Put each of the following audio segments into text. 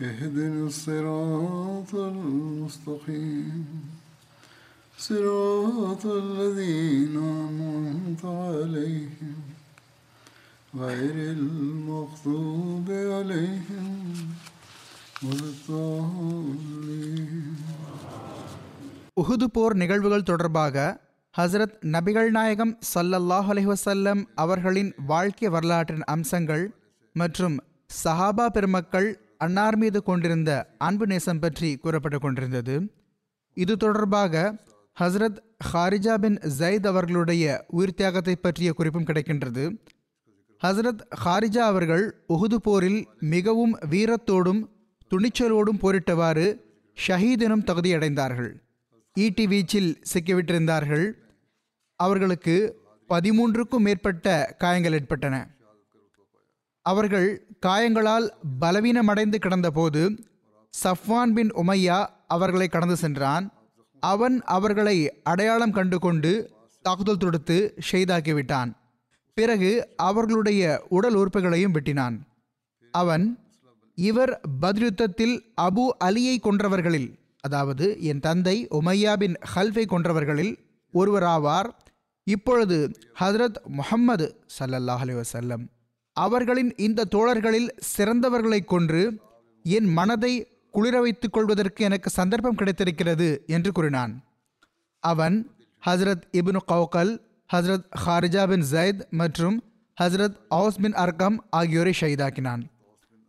اهدنا الصراط المستقيم صراط الذين أنعمت عليهم غير المغضوب عليهم ولا الضالين உஹுது போர் நிகழ்வுகள் தொடர்பாக ஹசரத் நபிகள் நாயகம் ஸல்லல்லாஹு அலைஹி வஸல்லம் அவர்களின் வாழ்க்கை வரலாற்றின் அம்சங்கள் மற்றும் சஹாபா பெருமக்கள் அன்னார் மீது கொண்டிருந்த அன்பு நேசம் பற்றி கூறப்பட்டு கொண்டிருந்தது. இது தொடர்பாக ஹசரத் ஹாரிஜா பின் ஜயித் அவர்களுடைய உயிர் தியாகத்தை பற்றிய குறிப்பும் கிடைக்கின்றது. ஹசரத் ஹாரிஜா அவர்கள் உகுது போரில் மிகவும் வீரத்தோடும் துணிச்சலோடும் போரிட்டவாறு ஷஹீத் எனும் தகுதியடைந்தார்கள் ஈட்டி வீச்சில் சிக்கிவிட்டிருந்தார்கள். அவர்களுக்கு பதிமூன்றுக்கும் மேற்பட்ட காயங்கள் ஏற்பட்டன. அவர்கள் காயங்களால் பலவீனமடைந்து கிடந்தபோது சஃப்வான் பின் உமையா அவர்களை கடந்து சென்றான். அவன் அவர்களை அடையாளம் கண்டு கொண்டு தாக்குதல் தொடுத்து ஷெய்தாக்கிவிட்டான். பிறகு அவர்களுடைய உடல் உறுப்புகளையும் வெட்டினான். அவன் இவர் பத்ருத்தத்தில் அபு அலியை கொன்றவர்களில் அதாவது என் தந்தை உமையா பின் ஹல்ஃபை கொன்றவர்களில் ஒருவராவார். இப்பொழுது ஹஜரத் முஹம்மது ஸல்லல்லாஹு அலைஹி அவர்களின் இந்த தோழர்களில் சிறந்தவர்களை கொன்று என் மனதை குளிர வைத்துக் கொள்வதற்கு எனக்கு சந்தர்ப்பம் கிடைத்திருக்கிறது என்று கூறினான். அவன் ஹஸ்ரத் இபின் கௌகல் ஹஸ்ரத் ஹாரிஜா பின் ஜயத் மற்றும் ஹஸ்ரத் அவுஸ் பின் அர்கம் ஆகியோரை ஷஹீதாக்கினான்.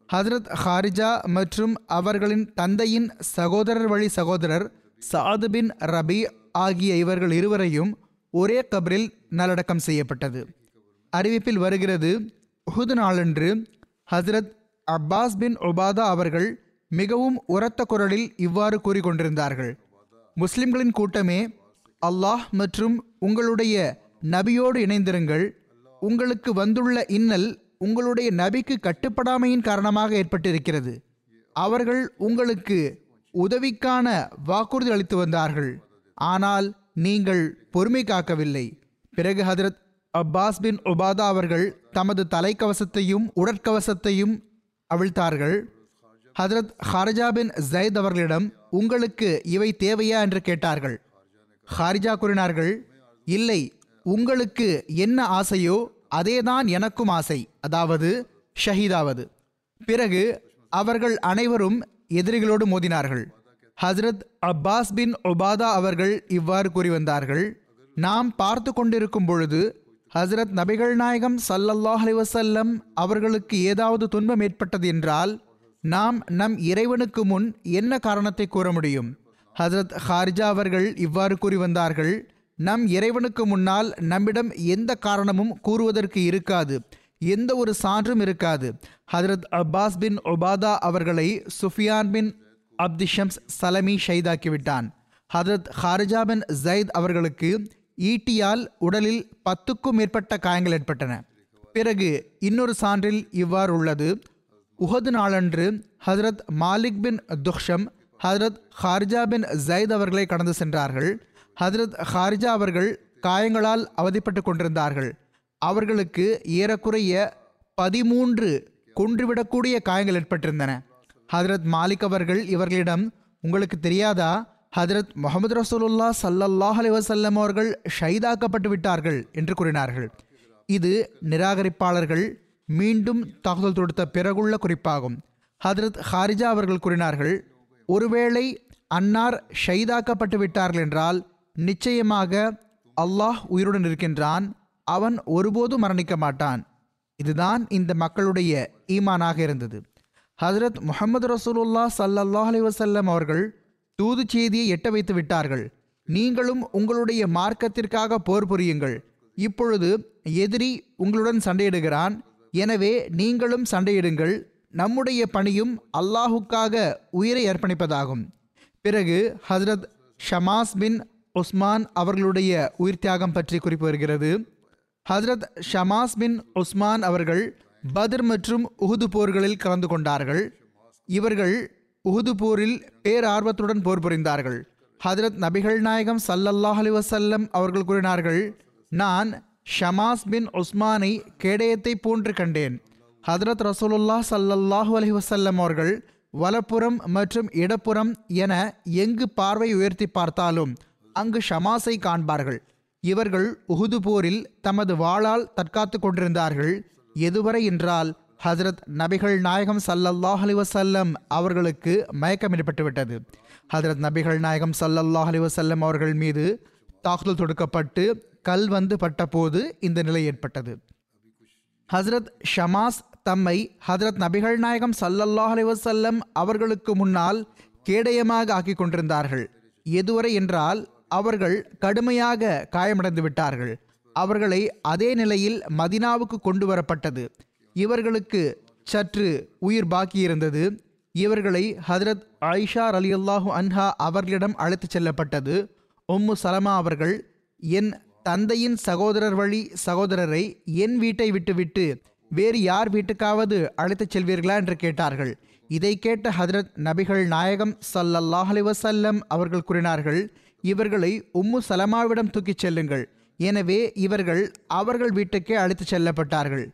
ஹஸ்ரத் ஹாரிஜா மற்றும் அவர்களின் தந்தையின் சகோதரர் வழி சகோதரர் சாது பின் ரபி ஆகிய இவர்கள் இருவரையும் ஒரே கபரில் நல்லடக்கம் செய்யப்பட்டது. அறிவிப்பில் வருகிறது உஹுது நாளன்று ஹஸ்ரத் அப்பாஸ் பின் உபாதா அவர்கள் மிகவும் உரத்த குரலில் இவ்வாறு கூறிக்கொண்டிருந்தார்கள். முஸ்லிம்களின் கூட்டமே அல்லாஹ் மற்றும் உங்களுடைய நபியோடு இணைந்திருங்கள். உங்களுக்கு வந்துள்ள இன்னல் உங்களுடைய நபிக்கு கட்டுப்படாமையின் காரணமாக ஏற்பட்டிருக்கிறது. அவர்கள் உங்களுக்கு உதவிக்கான வாக்குறுதி அளித்து வந்தார்கள். ஆனால் நீங்கள் பொறுமை காக்கவில்லை. பிறகு ஹதரத் அப்பாஸ் பின் உபாதா அவர்கள் தமது தலைக்கவசத்தையும் உடற்கவசத்தையும் அவிழ்த்தார்கள். ஹதரத் ஹாரிஜா பின் ஜயத் அவர்களிடம் உங்களுக்கு இவை தேவையா? என்று கேட்டார்கள். ஹாரிஜா கூறினார்கள் இல்லை உங்களுக்கு என்ன ஆசையோ அதேதான் எனக்கும் ஆசை அதாவது ஷஹீதாவது. பிறகு அவர்கள் அனைவரும் எதிரிகளோடு மோதினார்கள். ஹசரத் அப்பாஸ் பின் ஒபாதா அவர்கள் இவ்வாறு கூறி வந்தார்கள் நாம் பார்த்து கொண்டிருக்கும் பொழுது ஹசரத் நபிகள் நாயகம் சல்லல்லாஹ் அலிவசல்லம் அவர்களுக்கு ஏதாவது துன்பம் ஏற்பட்டது என்றால் நாம் நம் இறைவனுக்கு முன் என்ன காரணத்தை கூற முடியும்? ஹசரத் ஹாரிஜா அவர்கள் இவ்வாறு கூறி வந்தார்கள் நம் இறைவனுக்கு முன்னால் நம்மிடம் எந்த காரணமும் கூறுவதற்கு இருக்காது எந்த ஒரு சான்றும் இருக்காது. ஹதரத் அப்பாஸ் பின் ஒபாதா அவர்களை சுஃபியான் பின் அப்திஷம்ஸ் சலமி ஷைதாக்கிவிட்டான். ஹஜரத் ஹாரிஜா பின் ஜயித் அவர்களுக்கு ஈட்டியால் உடலில் பத்துக்கும் மேற்பட்ட காயங்கள் ஏற்பட்டன. பிறகு இன்னொரு சான்றில் இவ்வாறு உள்ளது. உஹது நாளன்று ஹசரத் மாலிக் பின் துக்ஷம் ஹசரத் ஹார்ஜா பின் ஜயத் அவர்களை கடந்து சென்றார்கள். ஹசரத் ஹார்ஜா அவர்கள் காயங்களால் அவதிப்பட்டு கொண்டிருந்தார்கள். அவர்களுக்கு ஏறக்குறைய பதிமூன்று கொன்றுவிடக்கூடிய காயங்கள் ஏற்பட்டிருந்தன. ஹதரத் மாலிக் அவர்கள் இவர்களிடம் உங்களுக்கு தெரியாதா? ஹதரத் முகமது ரசூலுல்லா சல்லல்லாஹ் அலி வசல்லம் அவர்கள் ஷைதாக்கப்பட்டு விட்டார்கள் என்று கூறினார்கள். இது நிராகரிப்பாளர்கள் மீண்டும் தாக்குதல் தொடுத்த பிறகுள்ள குறிப்பாகும். ஹதரத் ஹாரிஜா அவர்கள் கூறினார்கள் ஒருவேளை அன்னார் ஷைதாக்கப்பட்டு விட்டார்கள் என்றால் நிச்சயமாக அல்லாஹ் உயிருடன் இருக்கின்றான் அவன் ஒருபோதும் மரணிக்க மாட்டான். இதுதான் இந்த மக்களுடைய ஈமானாக இருந்தது. ஹசரத் முகமது ரசூலுல்லா சல்லல்லாஹ் அலி வசல்லம் அவர்கள் தூது செய்தியை எட்ட வைத்து விட்டார்கள் நீங்களும் உங்களுடைய மார்க்கத்திற்காக போர் புரியுங்கள். இப்பொழுது எதிரி உங்களுடன் சண்டையிடுகிறான். எனவே நீங்களும் சண்டையிடுங்கள். நம்முடைய பணியும் அல்லாஹுக்காக உயிரை அர்ப்பணிப்பதாகும். பிறகு ஹசரத் ஷமாஸ் பின் உஸ்மான் அவர்களுடைய உயிர் தியாகம் பற்றி குறிப்பு வருகிறது. ஹசரத் ஷமாஸ் பின் உஸ்மான் அவர்கள் பத்ர் மற்றும் உஹுது போர்களில் கலந்து கொண்டார்கள். இவர்கள் உஹுது போரில் பேரார்வத்துடன் போர் புரிந்தார்கள். ஹதரத் நபிகள் நாயகம் சல்லல்லாஹ் அலி வசல்லம் அவர்கள் கூறினார்கள் நான் ஷமாஸ் பின் உஸ்மானை கேடயத்தை போன்று கண்டேன். ஹதரத் ரசூலுல்லாஹ் சல்லல்லாஹு அலி வசல்லம் அவர்கள் வலப்புறம் மற்றும் இடப்புறம் என எங்கு பார்வை உயர்த்தி பார்த்தாலும் அங்கு ஷமாஸை காண்பார்கள். இவர்கள் உகுது போரில் தமது வாளால் தற்காத்து கொண்டிருந்தார்கள். எதுவரை என்றால் ஹசரத் நபிகள் நாயகம் சல்லல்லாஹ் அலி வசல்லம் அவர்களுக்கு மயக்கம் ஏற்பட்டுவிட்டது ஹசரத் நபிகள் நாயகம் சல்லல்லாஹ் அலி வசல்லம் அவர்கள் மீது தாக்குதல் தொடுக்கப்பட்டு கல் வந்து பட்டபோது இந்த நிலை ஏற்பட்டது. ஹஸ்ரத் ஷமாஸ் தம்மை ஹசரத் நபிகள் நாயகம் சல்லல்லாஹ் அலி வசல்லம் அவர்களுக்கு முன்னால் கேடயமாக ஆக்கி கொண்டிருந்தார்கள். எதுவரை என்றால் அவர்கள் கடுமையாக காயமடைந்து விட்டார்கள். அவர்களை அதே நிலையில் மதினாவுக்கு கொண்டு வரப்பட்டது. இவர்களுக்கு சற்று உயிர் பாக்கியிருந்தது இவர்களை ஹஜரத் ஆயிஷா அல்லாஹூ அன்ஹா அவர்களிடம் அழைத்துச் செல்லப்பட்டது. உம்மு சலமா அவர்கள் என் தந்தையின் சகோதரர் வழி சகோதரரை என் வீட்டை விட்டுவிட்டு வேறு யார் வீட்டுக்காவது அழைத்துச் செல்வீர்களா? என்று கேட்டார்கள். இதை கேட்ட ஹதரத் நபிகள் நாயகம் சல்லல்லாஹ் அலி வசல்லம் அவர்கள் கூறினார்கள் இவர்களை உம்மு சலமாவிடம் தூக்கிச் செல்லுங்கள். எனவே இவர்கள் அவர்கள் வீட்டுக்கே அழைத்துச் செல்லப்பட்டார்கள்.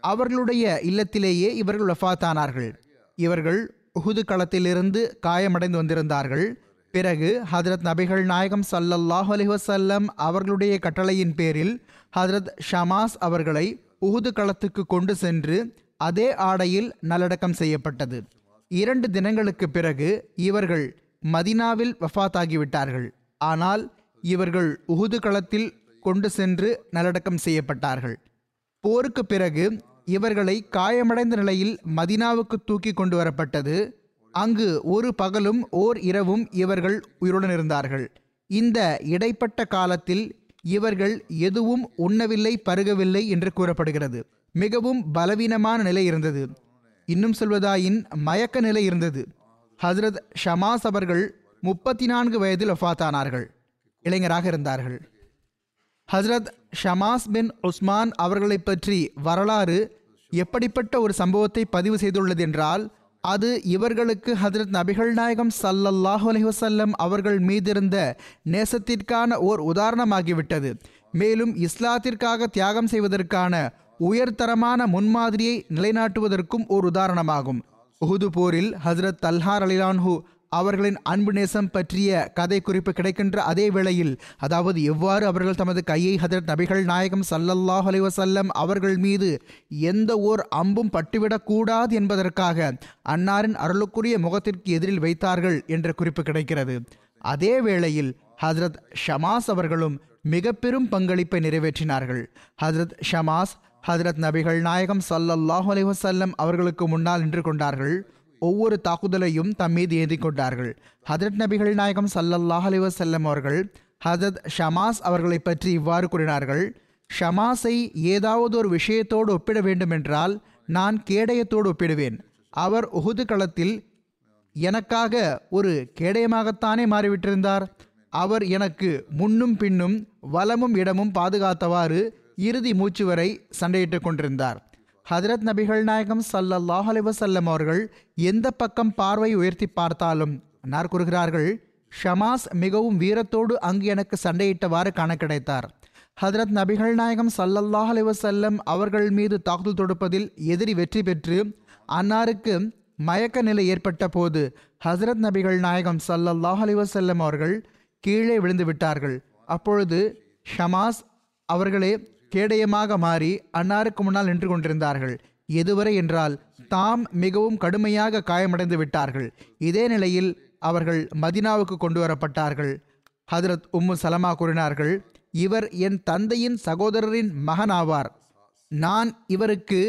அவர்களுடைய இல்லத்திலேயே இவர்கள் வஃபாத்தானார்கள் இவர்கள் உகுது களத்திலிருந்து காயமடைந்து வந்திருந்தார்கள். பிறகு ஹதரத் நபிகள் நாயகம் சல்லல்லாஹு அலைஹி அவர்களுடைய கட்டளையின் பேரில் ஹதரத் ஷமாஸ் அவர்களை உகுது களத்துக்கு கொண்டு சென்று அதே ஆடையில் நல்லடக்கம் செய்யப்பட்டது. இரண்டு தினங்களுக்கு பிறகு இவர்கள் மதினாவில் வஃபாத்தாகிவிட்டார்கள் ஆனால் இவர்கள் உகுது களத்தில் கொண்டு சென்று நல்லடக்கம் செய்யப்பட்டார்கள். போருக்கு பிறகு இவர்களை காயமடைந்த நிலையில் மதினாவுக்கு தூக்கி கொண்டு வரப்பட்டது. அங்கு ஒரு பகலும் ஓர் இரவும் இவர்கள் உயிருடன் இருந்தார்கள். இந்த இடைப்பட்ட காலத்தில் இவர்கள் எதுவும் உண்ணவில்லை பருகவில்லை என்று கூறப்படுகிறது. மிகவும் பலவீனமான நிலை இருந்தது. இன்னும் சொல்வதாயின் மயக்க நிலை இருந்தது. ஹசரத் ஷமாஸ் அவர்கள் முப்பத்தி நான்கு வயதில் ஒஃபாத்தானார்கள் இளைஞராக இருந்தார்கள். ஹசரத் ஷமாஸ் பின் உஸ்மான் அவர்களை பற்றி வரலாறு எப்படிப்பட்ட ஒரு சம்பவத்தை பதிவு செய்துள்ளது என்றால் அது இவர்களுக்கு ஹதரத் நபிகள் நாயகம் சல்லல்லாஹு அலைஹி அவர்கள் மீதிருந்த நேசத்திற்கான ஓர் உதாரணமாகிவிட்டது. மேலும் இஸ்லாத்திற்காக தியாகம் செய்வதற்கான உயர்தரமான முன்மாதிரியை நிலைநாட்டுவதற்கும் ஓர் உதாரணமாகும். உஹுது போரில் ஹசரத் தல்ஹார் அலிலான்ஹு அவர்களின் அன்பு நேசம் பற்றிய கதை குறிப்பு கிடைக்கின்ற அதே வேளையில் அதாவது எவ்வாறு அவர்கள் தமது கையை ஹதரத் நபிகள் நாயகம் சல்லல்லாஹ் அலைஹி அவர்கள் மீது எந்த ஓர் அம்பும் பட்டுவிடக்கூடாது என்பதற்காக அன்னாரின் அருளுக்குரிய முகத்திற்கு எதிரில் வைத்தார்கள் என்ற குறிப்பு கிடைக்கிறது. அதே வேளையில் ஹதரத் ஷமாஸ் அவர்களும் மிக பெரும் பங்களிப்பை நிறைவேற்றினார்கள். ஹதரத் ஷமாஸ் ஹதரத் நபிகள் நாயகம் சல்லல்லாஹ் அலைஹி அவர்களுக்கு முன்னால் நின்று கொண்டார்கள். ஒவ்வொரு தாக்குதலையும் தம் மீது ஏந்தி கொண்டார்கள் ஹதரத் நபிகள் நாயகம் சல்லல்லாஹ் அலிவசல்லம் அவர்கள் ஹதரத் ஷமாஸ் அவர்களை பற்றி இவ்வாறு கூறினார்கள் ஷமாஸை ஏதாவது ஒரு விஷயத்தோடு ஒப்பிட வேண்டுமென்றால் நான் கேடயத்தோடு ஒப்பிடுவேன். அவர் உகுது களத்தில் எனக்காக ஒரு கேடயமாகத்தானே மாறிவிட்டிருந்தார். அவர் எனக்கு முன்னும் பின்னும் வலமும் இடமும் பாதுகாத்தவாறு இறுதி மூச்சு வரை சண்டையிட்டுக் கொண்டிருந்தார். ஹதரத் நபிகள் நாயகம் சல்லல்லாஹ் அலிவசல்லம் அவர்கள் எந்த பக்கம் பார்வை உயர்த்தி பார்த்தாலும் அன்னார் கூறுகிறார்கள் ஷமாஸ் மிகவும் வீரத்தோடு அங்கு எனக்கு சண்டையிட்டவாறு காண கிடைத்தார் ஹதரத் நபிகள் நாயகம் சல்லல்லாஹ் அலிவசல்லம் அவர்கள் மீது தாக்குதல் தொடுப்பதில் எதிரி வெற்றி பெற்று அன்னாருக்கு மயக்க நிலை ஏற்பட்ட போது ஹசரத் நபிகள் நாயகம் சல்லல்லாஹ் அலிவசல்லம் அவர்கள் கீழே விழுந்து விட்டார்கள். அப்பொழுது ஷமாஸ் அவர்களே கேடயமாக மாறி அன்னாருக்கு முன்னால் நின்று கொண்டிருந்தார்கள். எதுவரை என்றால் தாம் மிகவும் கடுமையாக காயமடைந்து விட்டார்கள். இதே நிலையில் அவர்கள் மதினாவுக்கு கொண்டு வரப்பட்டார்கள் ஹதரத் உம்மு சலமா கூறினார்கள் இவர் என் தந்தையின் சகோதரரின் மகனாவார். நான் இவருக்கு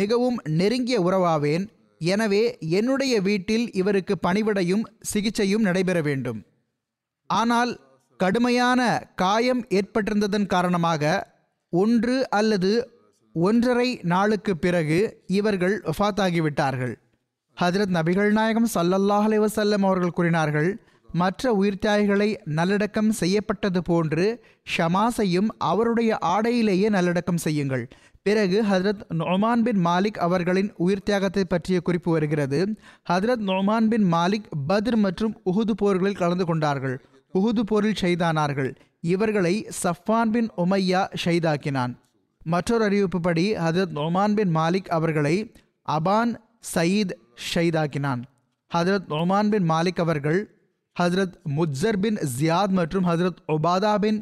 மிகவும் நெருங்கிய உறவாவேன். எனவே என்னுடைய வீட்டில் இவருக்கு பணிவிடையும் சிகிச்சையும் நடைபெற வேண்டும். ஆனால் கடுமையான காயம் ஏற்பட்டிருந்ததன் காரணமாக ஒன்று அல்லது ஒன்றரை நாளுக்கு பிறகு இவர்கள் வஃபாத்தாகிவிட்டார்கள் ஹஜரத் நபிகள் நாயகம் சல்லல்லாஹ் அலைஹி அவர்கள் கூறினார்கள் மற்ற உயிர்த்தியாகிகளை நல்லடக்கம் செய்யப்பட்டது போன்று ஷமாஸையும் அவருடைய ஆடையிலேயே நல்லடக்கம் செய்யுங்கள். பிறகு ஹதரத் நொமான் பின் மாலிக் அவர்களின் உயிர் தியாகத்தை பற்றிய குறிப்பு வருகிறது. ஹதரத் நொமான் பின் மாலிக் பத்ர் மற்றும் உஹுது போர்களில் கலந்து கொண்டார்கள். உகுது போரில் ஷெய்தானார்கள் இவர்களை சஃபான் பின் உமையா ஷைதாக்கினான். மற்றொரு அறிவிப்புப்படி ஹதரத் நொமான் பின் மாலிக் அவர்களை அபான் சயீத் ஷெய்தாக்கினான் ஹதரத் நொமான் பின் மாலிக் அவர்கள் ஹஜரத் முஜர் பின் ஜியாத் மற்றும் ஹஜரத் ஒபாதா பின்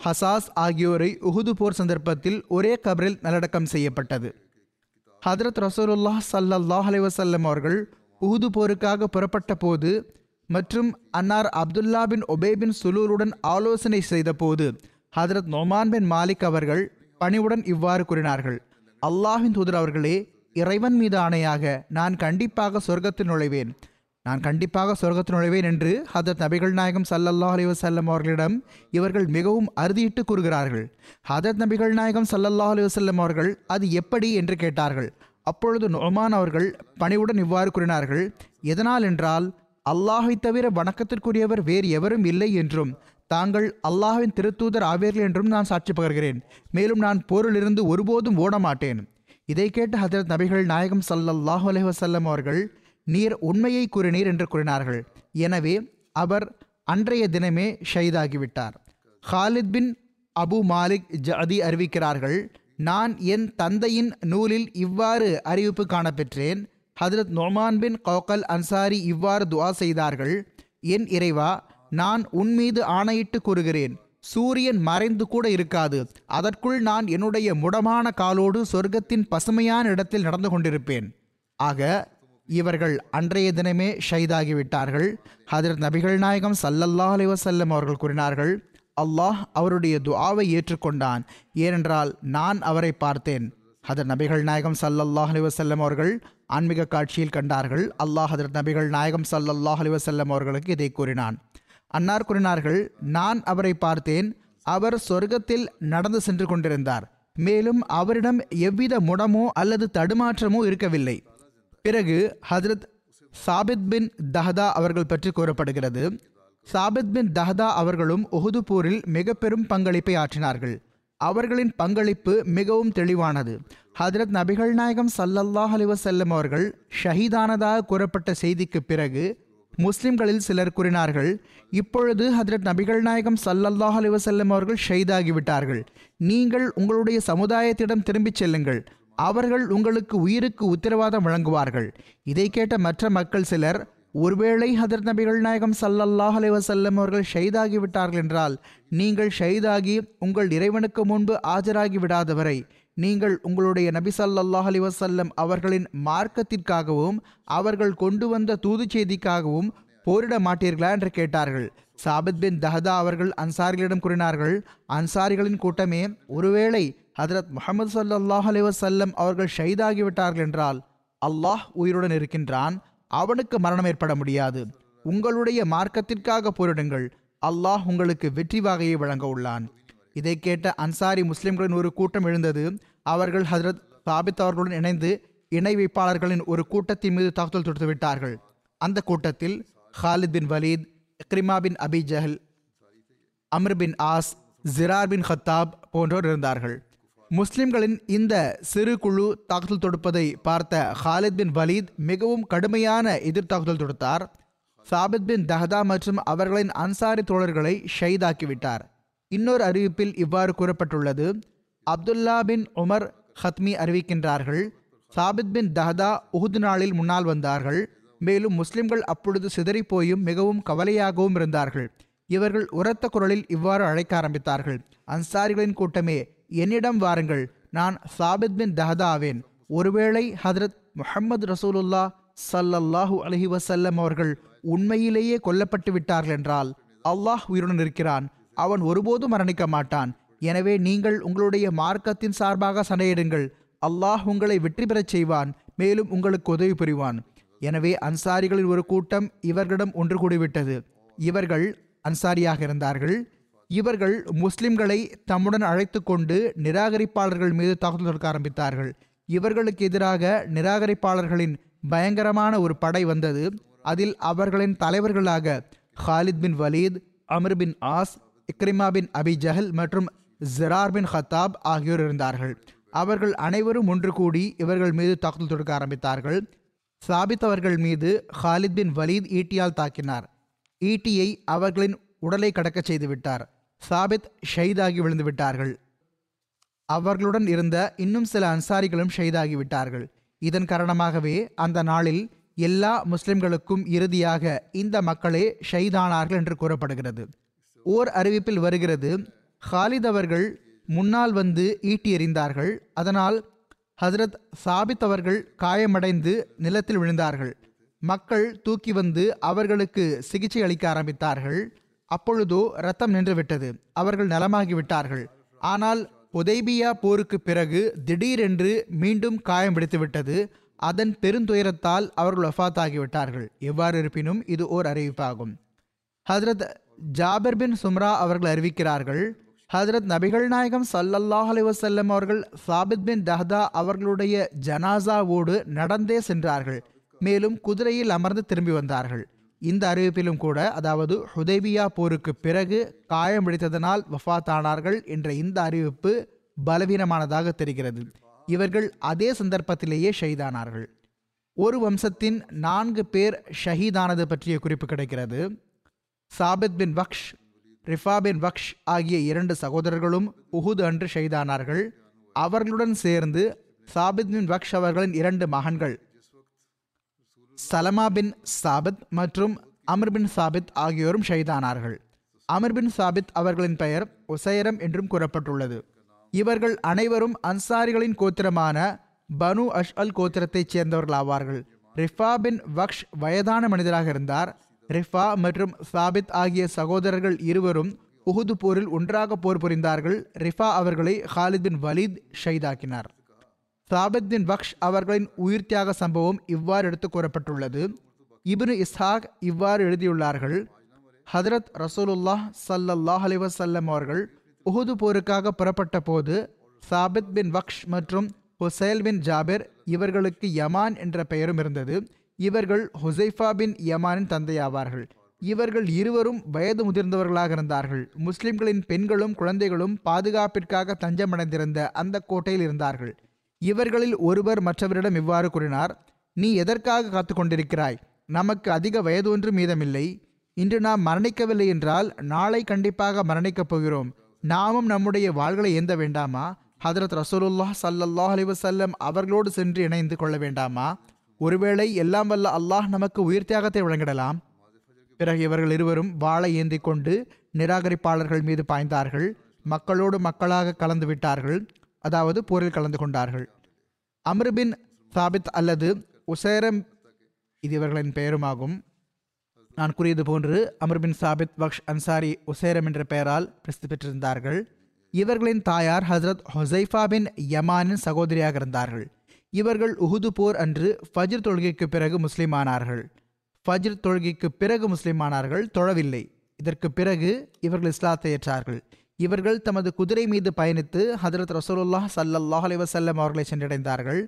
ஹசாஸ் ஆகியோரை உகுது போர் சந்தர்ப்பத்தில் ஒரே கபரில் நல்லடக்கம் செய்யப்பட்டது. ஹதரத் ரசூலுல்லாஹ் சல்லாஹ் அலைஹி அவர்கள் உகுது போருக்காக புறப்பட்ட போது மற்றும் அன்னார் அப்துல்லா பின் ஒபே பின் சுலூருடன் ஆலோசனை செய்தபோது ஹதரத் நொமான் பின் மாலிக் அவர்கள் பணிவுடன் இவ்வாறு கூறினார்கள். அல்லாஹின் தூதர் அவர்களே இறைவன் மீது ஆணையாக நான் கண்டிப்பாக சொர்க்கத்தில் நுழைவேன். நான் கண்டிப்பாக சொர்க்கத்தில் நுழைவேன் என்று ஹதரத் நபிகள் நாயகம் சல்லல்லாஹ் அலி வஸல்லம் அவர்களிடம் இவர்கள் மிகவும் அறுதியிட்டு கூறுகிறார்கள். ஹதரத் நபிகள் நாயகம் சல்லல்லா அலி வஸல்லம் அவர்கள் அது எப்படி? என்று கேட்டார்கள். அப்பொழுது நொமான் அவர்கள் பணிவுடன் இவ்வாறு கூறினார்கள். எதனால் என்றால் அல்லாஹை தவிர வணக்கத்திற்குரியவர் வேறு எவரும் இல்லை என்றும் தாங்கள் அல்லாஹின் திருத்தூதர் ஆவீர்கள் என்றும் நான் சாட்சி பகர்கிறேன். மேலும் நான் போரிலிருந்து ஒருபோதும் ஓட மாட்டேன் இதை கேட்ட ஹதரத் நபிகள் நாயகம் சல்லல்லாஹு அலைஹி வசல்லம் அவர்கள் நீர் உண்மையை கூறினீர் என்று கூறினார்கள். எனவே அவர் அன்றைய தினமே ஷைதாகிவிட்டார் ஹாலித் பின் அபு மாலிக் ஜதி அறிவிக்கிறார்கள் நான் என் தந்தையின் நூலில் இவ்வாறு அறிவிப்பு காணப்பெற்றேன். ஹதரத் நொமான் பின் கௌக்கல் அன்சாரி இவ்வாறு துவா செய்தார்கள் என் இறைவா நான் உன் மீது ஆணையிட்டு கூறுகிறேன். சூரியன் மறைந்து கூட இருக்காது. அதற்குள் நான் என்னுடைய முடமான காலோடு சொர்க்கத்தின் பசுமையான இடத்தில் நடந்து கொண்டிருப்பேன். ஆக இவர்கள் அன்றைய தினமே ஷைதாகிவிட்டார்கள் ஹதரத் நபிகள் நாயகம் சல்லல்லாஹ் அலிவசல்லம் அவர்கள் கூறினார்கள் அல்லாஹ் அவருடைய துஆவை ஏற்றுக்கொண்டான். ஏனென்றால் நான் அவரை பார்த்தேன். ஹதர் நபிகள் நாயகம் சல்லல்லாஹ் அலிவசல்லம் அவர்கள் ஆன்மீக காட்சியில் கண்டார்கள். அல்லாஹ் ஹதரத் நபிகள் நாயகம் சல்லல்லாஹ் அலிவசல்லம் அவர்களுக்கு இதை கூறினான். அன்னார் கூறினார்கள் நான் அவரை பார்த்தேன். அவர் சொர்க்கத்தில் நடந்து சென்று கொண்டிருந்தார். மேலும் அவரிடம் எவ்வித முடமோ அல்லது தடுமாற்றமோ இருக்கவில்லை. பிறகு ஹஜரத் சாபித் பின் தஹதா அவர்கள் பற்றி கூறப்படுகிறது. சாபித் பின் தஹதா அவர்களும் உஹுது போரில் மிக பெரும் பங்களிப்பை ஆற்றினார்கள். அவர்களின் பங்களிப்பு மிகவும் தெளிவானது. ஹதரத் நபிகள் நாயகம் சல்லல்லாஹ் அலிவசல்லம் அவர்கள் ஷஹீதானதாக கூறப்பட்ட செய்திக்கு பிறகு முஸ்லிம்களில் சிலர் கூறினார்கள் இப்பொழுது ஹதரத் நபிகள் நாயகம் சல்லல்லாஹ் அலிவசல்லம் அவர்கள் ஷெய்தாகிவிட்டார்கள் நீங்கள் உங்களுடைய சமுதாயத்திடம் திரும்பிச் செல்லுங்கள். அவர்கள் உங்களுக்கு உயிருக்கு உத்தரவாதம் வழங்குவார்கள். இதை கேட்ட மற்ற மக்கள் சிலர் ஒருவேளை ஹதரத் நபிகள் நாயகம் சல்லல்லாஹ் அலைவசல்லம் அவர்கள் ஷைதாகி விட்டார்கள் என்றால் நீங்கள் ஷைதாகி உங்கள் இறைவனுக்கு முன்பு ஆஜராகி விடாதவரை நீங்கள் உங்களுடைய நபி சல்லாஹ் அலிவசல்லம் அவர்களின் மார்க்கத்திற்காகவும் அவர்கள் கொண்டு வந்த தூது செய்திக்காகவும் போரிட மாட்டீர்களா என்று கேட்டார்கள். சாபித் பின் தஹதா அவர்கள் அன்சாரிகளிடம் கூறினார்கள் அன்சாரிகளின் கூட்டமே ஒருவேளை ஹதரத் முகமது சல்லாஹ் அலைஹி வஸல்லம் அவர்கள் ஷஹீதாகிவிட்டார்கள் என்றால் அல்லாஹ் உயிருடன் இருக்கின்றான் அவனுக்கு மரணம் ஏற்பட முடியாது. உங்களுடைய மார்க்கத்திற்காக போரிடுங்கள். அல்லாஹ் உங்களுக்கு வெற்றி வாகையை வழங்க உள்ளான். இதை கேட்ட அன்சாரி முஸ்லிம்களின் ஒரு கூட்டம் எழுந்தது. அவர்கள் ஹசரத் சாபித் அவர்களுடன் இணைந்து இணை வைப்பாளர்களின் ஒரு கூட்டத்தின் மீது தாக்குதல் தொடுத்து விட்டார்கள். அந்த கூட்டத்தில் Khalid bin Walid Ikrimah bin Abi Jahl Amr bin As Dirar bin Khattab போன்றோர் இருந்தார்கள். முஸ்லிம்களின் இந்த சிறு குழு தாக்குதல் தொடுப்பதை பார்த்த ஹாலித் பின் வலீத் மிகவும் கடுமையான எதிர் தாக்குதல் தொடுத்தார். சாபித் பின் தஹதா மற்றும் அவர்களின் அன்சாரி தோழர்களை ஷைதாக்கிவிட்டார் இன்னொரு அறிவிப்பில் இவ்வாறு கூறப்பட்டுள்ளது. அப்துல்லா பின் உமர் ஹத்மி அறிவிக்கின்றார்கள் சாபித் பின் தஹதா உஹுது நாளில் முன்னால் வந்தார்கள் மேலும் முஸ்லிம்கள் அப்பொழுது சிதறிப்போயும் மிகவும் கவலையாகவும் இருந்தார்கள். இவர்கள் உரத்த குரலில் இவ்வாறு அழைக்க ஆரம்பித்தார்கள். அன்சாரிகளின் கூட்டமே என்னிடம் வாருங்கள் நான் சாபித் பின் தஹதா ஆவேன் ஒருவேளை ஹதரத் முஹம்மது ரசூலுல்லா சல்லல்லாஹு அலஹி வசல்லம் அவர்கள் உண்மையிலேயே கொல்லப்பட்டு விட்டார்கள் என்றால் அல்லாஹ் உயிருடன் இருக்கிறான். அவன் ஒருபோதும் மரணிக்க மாட்டான். எனவே நீங்கள் உங்களுடைய மார்க்கத்தின் சார்பாக சண்டையிடுங்கள். அல்லாஹ் உங்களை வெற்றி பெறச் செய்வான் மேலும் உங்களுக்கு உதவி புரிவான். எனவே அன்சாரிகளின் ஒரு கூட்டம் இவர்களிடம் ஒன்று கூடிவிட்டது. இவர்கள் அன்சாரியாக இருந்தார்கள். இவர்கள் முஸ்லிம்களை தம்முடன் அழைத்து கொண்டு நிராகரிப்பாளர்கள் மீது தாக்குதல் தொடுக்க ஆரம்பித்தார்கள். இவர்களுக்கு எதிராக நிராகரிப்பாளர்களின் பயங்கரமான ஒரு படை வந்தது. அதில் அவர்களின் தலைவர்களாக Khalid bin Walid Amr bin As Ikrimah bin Abi Jahl மற்றும் ஜிரார் பின் ஹத்தாப் ஆகியோர் இருந்தார்கள். அவர்கள் அனைவரும் ஒன்று கூடி இவர்கள் மீது தாக்குதல் தொடுக்க ஆரம்பித்தார்கள். சாபித் அவர்கள் மீது ஹாலித் பின் வலீத் ஈட்டியால் தாக்கினார். ஈட்டியை அவர்களின் உடலை கடக்க செய்துவிட்டார். சாபித் ஷெய்தாகி விழுந்து விட்டார்கள். அவர்களுடன் இருந்த இன்னும் சில அன்சாரிகளும் ஷஹீதாகி விட்டார்கள். இதன் காரணமாகவே அந்த நாளில் எல்லா முஸ்லிம்களுக்கும் இறுதியாக இந்த மக்களே ஷைதானார்கள் என்று கூறப்படுகிறது. ஓர் அறிவிப்பில் வருகிறது ஹாலித் அவர்கள் முன்னால் வந்து ஈட்டி எறிந்தார்கள். அதனால் ஹசரத் சாபித் அவர்கள் காயமடைந்து நிலத்தில் விழுந்தார்கள். மக்கள் தூக்கி வந்து அவர்களுக்கு சிகிச்சை அளிக்க ஆரம்பித்தார்கள். அப்பொழுதோ ரத்தம் நின்றுவிட்டது. அவர்கள் நலமாகிவிட்டார்கள். ஆனால் உதைபியா போருக்கு பிறகு திடீரென்று மீண்டும் காயம் பிடித்துவிட்டது அதன் பெருந்துயரத்தால் அவர்கள் ஒஃபாத்தாகிவிட்டார்கள். எவ்வாறு இருப்பினும் இது ஓர் அறிவிப்பாகும். ஹதரத் ஜாபர் பின் சும்ரா அவர்கள் அறிவிக்கிறார்கள் ஹதரத் நபிகள் நாயகம் சல்லல்லாஹ் அலைஹி அவர்கள் சாபித் பின் தஹ்தா அவர்களுடைய ஜனாசாவோடு நடந்தே சென்றார்கள். மேலும் குதிரையில் அமர்ந்து திரும்பி வந்தார்கள். இந்த அறிவிப்பிலும் கூட அதாவது ஹுதேபியா போருக்கு பிறகு காயமடைத்ததனால் வஃத்தானார்கள் என்ற இந்த அறிவிப்பு பலவீனமானதாக தெரிகிறது. இவர்கள் அதே சந்தர்ப்பத்திலேயே ஷஹீதானார்கள். ஒரு வம்சத்தின் நான்கு பேர் ஷஹீதானது பற்றிய குறிப்பு கிடைக்கிறது. சாபித் பின் வக்ஷ் ரிஃபா பின் வக்ஷ் ஆகிய இரண்டு சகோதரர்களும் உஹுது அன்று ஷஹீதானார்கள். அவர்களுடன் சேர்ந்து சாபித் பின் வக்ஷ் அவர்களின் இரண்டு மகன்கள் சலமா பின் சாபித் மற்றும் அமர் பின் சாபித் ஆகியோரும் ஷைதானார்கள் அமர் பின் சாபித் அவர்களின் பெயர் உசைரம் என்றும் கூறப்பட்டுள்ளது. இவர்கள் அனைவரும் அன்சாரிகளின் கோத்திரமான பனு அஷ் அல் கோத்திரத்தைச் சேர்ந்தவர்கள் ஆவார்கள் ரிஃபா பின் வக்ஷ் வயதான மனிதராக இருந்தார். ரிஃபா மற்றும் சாபித் ஆகிய சகோதரர்கள் இருவரும் உகுது போரில் ஒன்றாக போர் புரிந்தார்கள். ரிஃபா அவர்களை ஹாலித் பின் வலீத் ஷைதாக்கினார் சாபித் பக்ஷ் அவர்களின் உயிர் தியாக சம்பவம் இவ்வாறு எடுத்து கூறப்பட்டுள்ளது இப்னு இஸ்ஹாக் இவ்வாறு எழுதியுள்ளார்கள் ஹதரத் ரசூலுல்லாஹ் சல்லல்லாஹ் அலிவசல்லம் அவர்கள் உஹுது போருக்காக புறப்பட்ட போது சாபித் பின் வக்ஷ் மற்றும் ஹுசைல் பின் ஜாபிர் இவர்களுக்கு யமான் என்ற பெயரும் இருந்தது இவர்கள் ஹுசைஃபா பின் யமானின் தந்தையாவார்கள் இவர்கள் இருவரும் வயது முதிர்ந்தவர்களாக இருந்தார்கள் முஸ்லிம்களின் பெண்களும் குழந்தைகளும் பாதுகாப்பிற்காக தஞ்சமடைந்திருந்த அந்த கோட்டையில் இருந்தார்கள் இவர்களில் ஒருவர் மற்றவரிடம் இவ்வாறு கூறினார் நீ எதற்காக காத்து கொண்டிருக்கிறாய் நமக்கு அதிக வயது ஒன்று மீதமில்லை. இன்று நாம் மரணிக்கவில்லை என்றால் நாளை கண்டிப்பாக மரணிக்கப் போகிறோம். நாமும் நம்முடைய வாள்களை ஏந்த வேண்டாமா? ஹதரத் ரசூலுல்லாஹ் சல்லல்லாஹ் அலிவசல்லம் அவர்களோடு சென்று இணைந்து கொள்ள வேண்டாமா? ஒருவேளை எல்லாம் வல்ல அல்லாஹ் நமக்கு உயிர் தியாகத்தை வழங்கிடலாம். பிறகு இவர்கள் இருவரும் வாளை ஏந்தி கொண்டு நிராகரிப்பாளர்கள் மீது பாய்ந்தார்கள். மக்களோடு மக்களாக கலந்து விட்டார்கள். அதாவது போரில் கலந்து கொண்டார்கள். அம்ருபின் சாபித் அல்லது உசேரம் இது இவர்களின் பெயருமாகும். நான் கூறியது போன்று அமர்பின் சாபித் பக்ஷ் அன்சாரி உசேரம் என்ற பெயரால் பிரசித்தி பெற்றிருந்தார்கள். இவர்களின் தாயார் ஹசரத் ஹொசைஃபா பின் யமானின் சகோதரியாக இருந்தார்கள். இவர்கள் உஹுது போர் அன்று ஃபஜ்ர் தொழுகைக்கு பிறகு முஸ்லிமானார்கள் ஃபஜ்ர் தொழுகைக்கு பிறகு முஸ்லிமானார்கள் தொழவில்லை. இதற்கு பிறகு இவர்கள் இஸ்லாத்தை ஏற்றார்கள். இவர்கள் தமது குதிரை மீது பயணித்து ஹதரத் ரசூலுல்லாஹ் சல்லல்லாஹ் அலிவசல்லம் அவர்களை சென்றடைந்தார்கள்.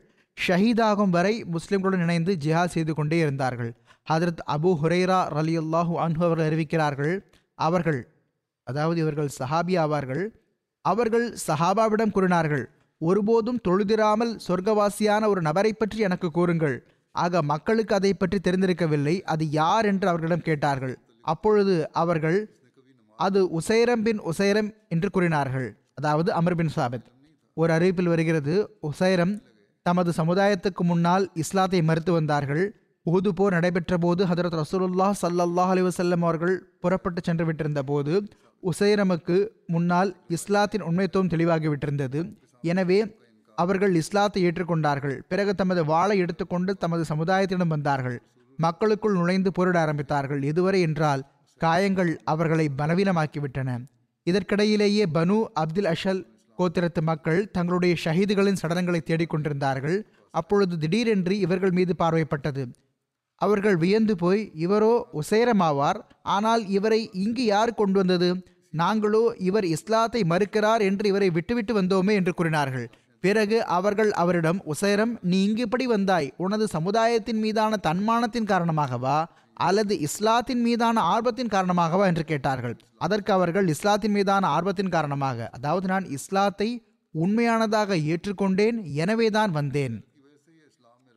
ஷஹீதாகும் வரை முஸ்லிம்களுடன் இணைந்து ஜிஹாத் செய்து கொண்டே இருந்தார்கள். ஹதரத் அபு ஹுரேரா ரலியல்லாஹு அன்ஹு அவர்கள் அறிவிக்கிறார்கள் அவர்கள் அதாவது இவர்கள் சஹாபி ஆவார்கள் அவர்கள் சஹாபாவிடம் கூறினார்கள் ஒருபோதும் தொழுதிராமல் சொர்க்கவாசியான ஒரு நபரை பற்றி எனக்கு கூறுங்கள். ஆக மக்களுக்கு அதை பற்றி தெரிந்திருக்கவில்லை. அது யார்? என்று அவர்களிடம் கேட்டார்கள். அப்பொழுது அவர்கள் அது உசைரம் பின் உசைரம் என்று கூறினார்கள். அதாவது அமர் பின் சாபித். ஒரு அறிவிப்பில் வருகிறது உசைரம் தமது சமுதாயத்துக்கு முன்னால் இஸ்லாத்தை மறுத்து வந்தார்கள். உகுது போர் நடைபெற்ற போது ஹதரத் ரசூலுல்லா சல்லல்லாஹ் அலி வசல்லம் அவர்கள் புறப்பட்டு சென்று விட்டிருந்த போது உசைரமுக்கு முன்னால் இஸ்லாத்தின் உண்மைத்துவம் தெளிவாகிவிட்டிருந்தது எனவே அவர்கள் இஸ்லாத்தை ஏற்றுக்கொண்டார்கள். பிறகு தமது வாளை எடுத்துக்கொண்டு தமது சமுதாயத்திடம் வந்தார்கள். மக்களுக்குள் நுழைந்து போரிட ஆரம்பித்தார்கள். இதுவரை என்றால் காயங்கள் அவர்களை பலவீனமாக்கிவிட்டன. இதற்கிடையிலேயே பனு அப்துல் அஷல் கோத்திரத்து மக்கள் தங்களுடைய ஷஹீதுகளின் சடலங்களை தேடிக்கொண்டிருந்தார்கள் அப்பொழுது திடீரென்று இவர்கள் மீது பார்வைப்பட்டது. அவர்கள் வியந்து போய் இவரோ உசேரமாவார் ஆனால் இவரை இங்கு யார் கொண்டு வந்தது? நாங்களோ இவர் இஸ்லாத்தை மறுக்கிறார் என்று இவரை விட்டுவிட்டு வந்தோமே என்று கூறினார்கள். பிறகு அவர்கள் அவரிடம் உசேரம் நீ இங்கு இப்படி வந்தாய். உனது சமுதாயத்தின் மீதான தன்மானத்தின் காரணமாகவா? அல்லது இஸ்லாத்தின் மீதான ஆர்வத்தின் காரணமாகவா என்று கேட்டார்கள். அதற்கு அவர்கள் இஸ்லாத்தின் மீதான ஆர்வத்தின் காரணமாக அதாவது நான் இஸ்லாத்தை உண்மையானதாக ஏற்றுக்கொண்டேன் எனவே தான் வந்தேன்.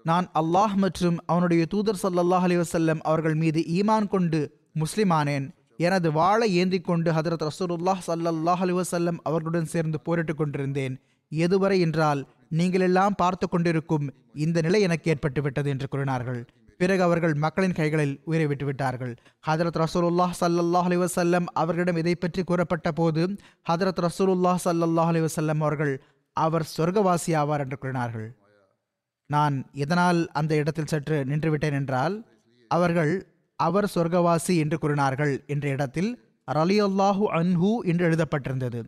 நான் அல்லாஹ் மற்றும் அவனுடைய தூதர் சல்லாஹ் அலி வசல்லம் அவர்கள் மீது ஈமான் கொண்டு முஸ்லிமானேன். எனது வாழை ஏந்தி கொண்டு ஹதரத் ரசூலுல்லாஹ் சல்லாஹ் அலி வசல்லம் அவர்களுடன் சேர்ந்து போரிட்டுக் கொண்டிருந்தேன். எதுவரை என்றால் நீங்கள் எல்லாம் பார்த்து கொண்டிருக்கும் இந்த நிலை எனக்கு ஏற்பட்டு விட்டது என்று கூறினார்கள். பிறகு அவர்கள் மக்களின் கைகளில் உயிரை விட்டுவிட்டார்கள். ஹதரத் ரசூலுல்லாஹ் சல்லாஹ் அலி வசல்லம் அவர்களிடம் இதை பற்றி கூறப்பட்ட போது ஹதரத் ரசூலுல்லாஹ் சல்லாஹ் அலி வசல்லம் அவர்கள் அவர் சொர்க்கவாசி ஆவார் என்று கூறினார்கள். நான் எதனால் அந்த இடத்தில் சற்று நின்றுவிட்டேன் என்றால் அவர்கள் அவர் சொர்க்கவாசி என்று கூறினார்கள் என்ற இடத்தில் ரலியல்லாஹு அன்ஹு என்று எழுதப்பட்டிருந்தது.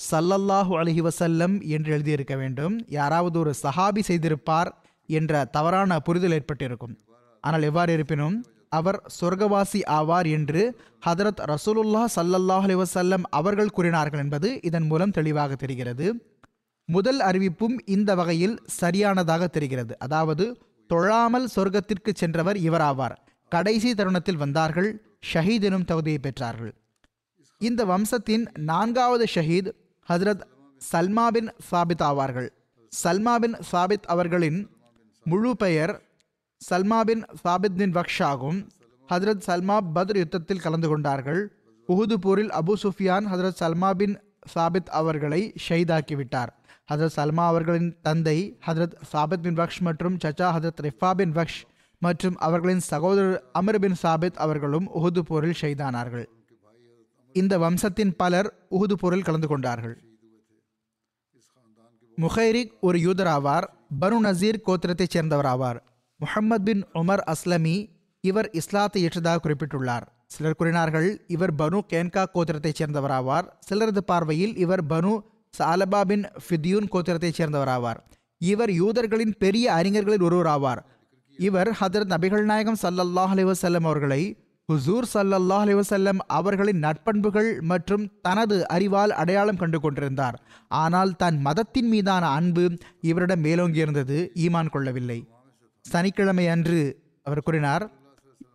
சல்லல்லாஹு அலஹி வசல்லம் என்று எழுதியிருக்க வேண்டும். யாராவது ஒரு சஹாபி செய்திருப்பார் என்ற தவறான புரிதல் ஏற்பட்டிருக்கும். ஆனால் எவ்வாறு இருப்பினும் அவர் சொர்க்கவாசி ஆவார் என்று ஹதரத் ரசூலுல்லா சல்லல்லாஹ் அலிவசல்லம் அவர்கள் கூறினார்கள் என்பது இதன் மூலம் தெளிவாக தெரிகிறது. முதல் அறிவிப்பும் இந்த வகையில் சரியானதாக தெரிகிறது. அதாவது தொழாமல் சொர்க்கத்திற்கு சென்றவர் இவராவார். கடைசி தருணத்தில் வந்தார்கள் ஷஹீத் எனும் தகுதியை பெற்றார்கள். இந்த வம்சத்தின் நான்காவது ஷஹீத் ஹஜரத் சல்மா பின் சாபித் ஆவார்கள். சல்மா பின் சாபித் அவர்களின் முழு பெயர் சல்மா பின் சாபித் பின் பக்ஷ் சல்மா பத்ர் யுத்தத்தில் கலந்து கொண்டார்கள். உஹுது போரில் அபு சுஃபியான் ஹதரத் சல்மா பின் சாபித் அவர்களை ஷெய்தாக்கிவிட்டார் ஹதரத் சல்மா அவர்களின் தந்தை ஹதரத் சாபித் பின் பக்ஷ் மற்றும் சச்சா ஹதரத் ரிஃபா பின் பக்ஷ் மற்றும் அவர்களின் சகோதரர் அமர் பின் சாபித் அவர்களும் உஹுது போரில் ஷெய்தானார்கள் இந்த வம்சத்தின் பலர் உஹுது போரில் கலந்து கொண்டார்கள். முஹைரிக் ஒரு யூதராவார். பரு பனு நசீர் கோத்திரத்தைச் சேர்ந்தவராவார். முஹம்மத் பின் உமர் அஸ்லமி இவர் இஸ்லாத்தை ஏற்றதாக குறிப்பிட்டுள்ளார். சிலர் கூறினார்கள் இவர் பனு கேன்கா கோத்திரத்தைச் சேர்ந்தவராவார். சிலரது பார்வையில் இவர் பனு சாலபா பின் ஃபித்யூன் கோத்திரத்தைச் சேர்ந்தவராவார். இவர் யூதர்களின் பெரிய அறிஞர்களில் ஒருவராவார். இவர் ஹதரத் நபிகள் நாயகம் சல்லல்லாஹ் அலிவசல்லம் அவர்களை ஹுசூர் சல்லல்லாஹ் அலிவசல்லம் அவர்களின் நட்பண்புகள் மற்றும் தனது அறிவால் அடையாளம் கண்டு கொண்டிருந்தார். ஆனால் தன் மதத்தின் மீதான அன்பு இவரிடம் மேலோங்கியிருந்தது ஈமான் கொள்ளவில்லை. சனிக்கிழமை அன்று அவர் கூறினார்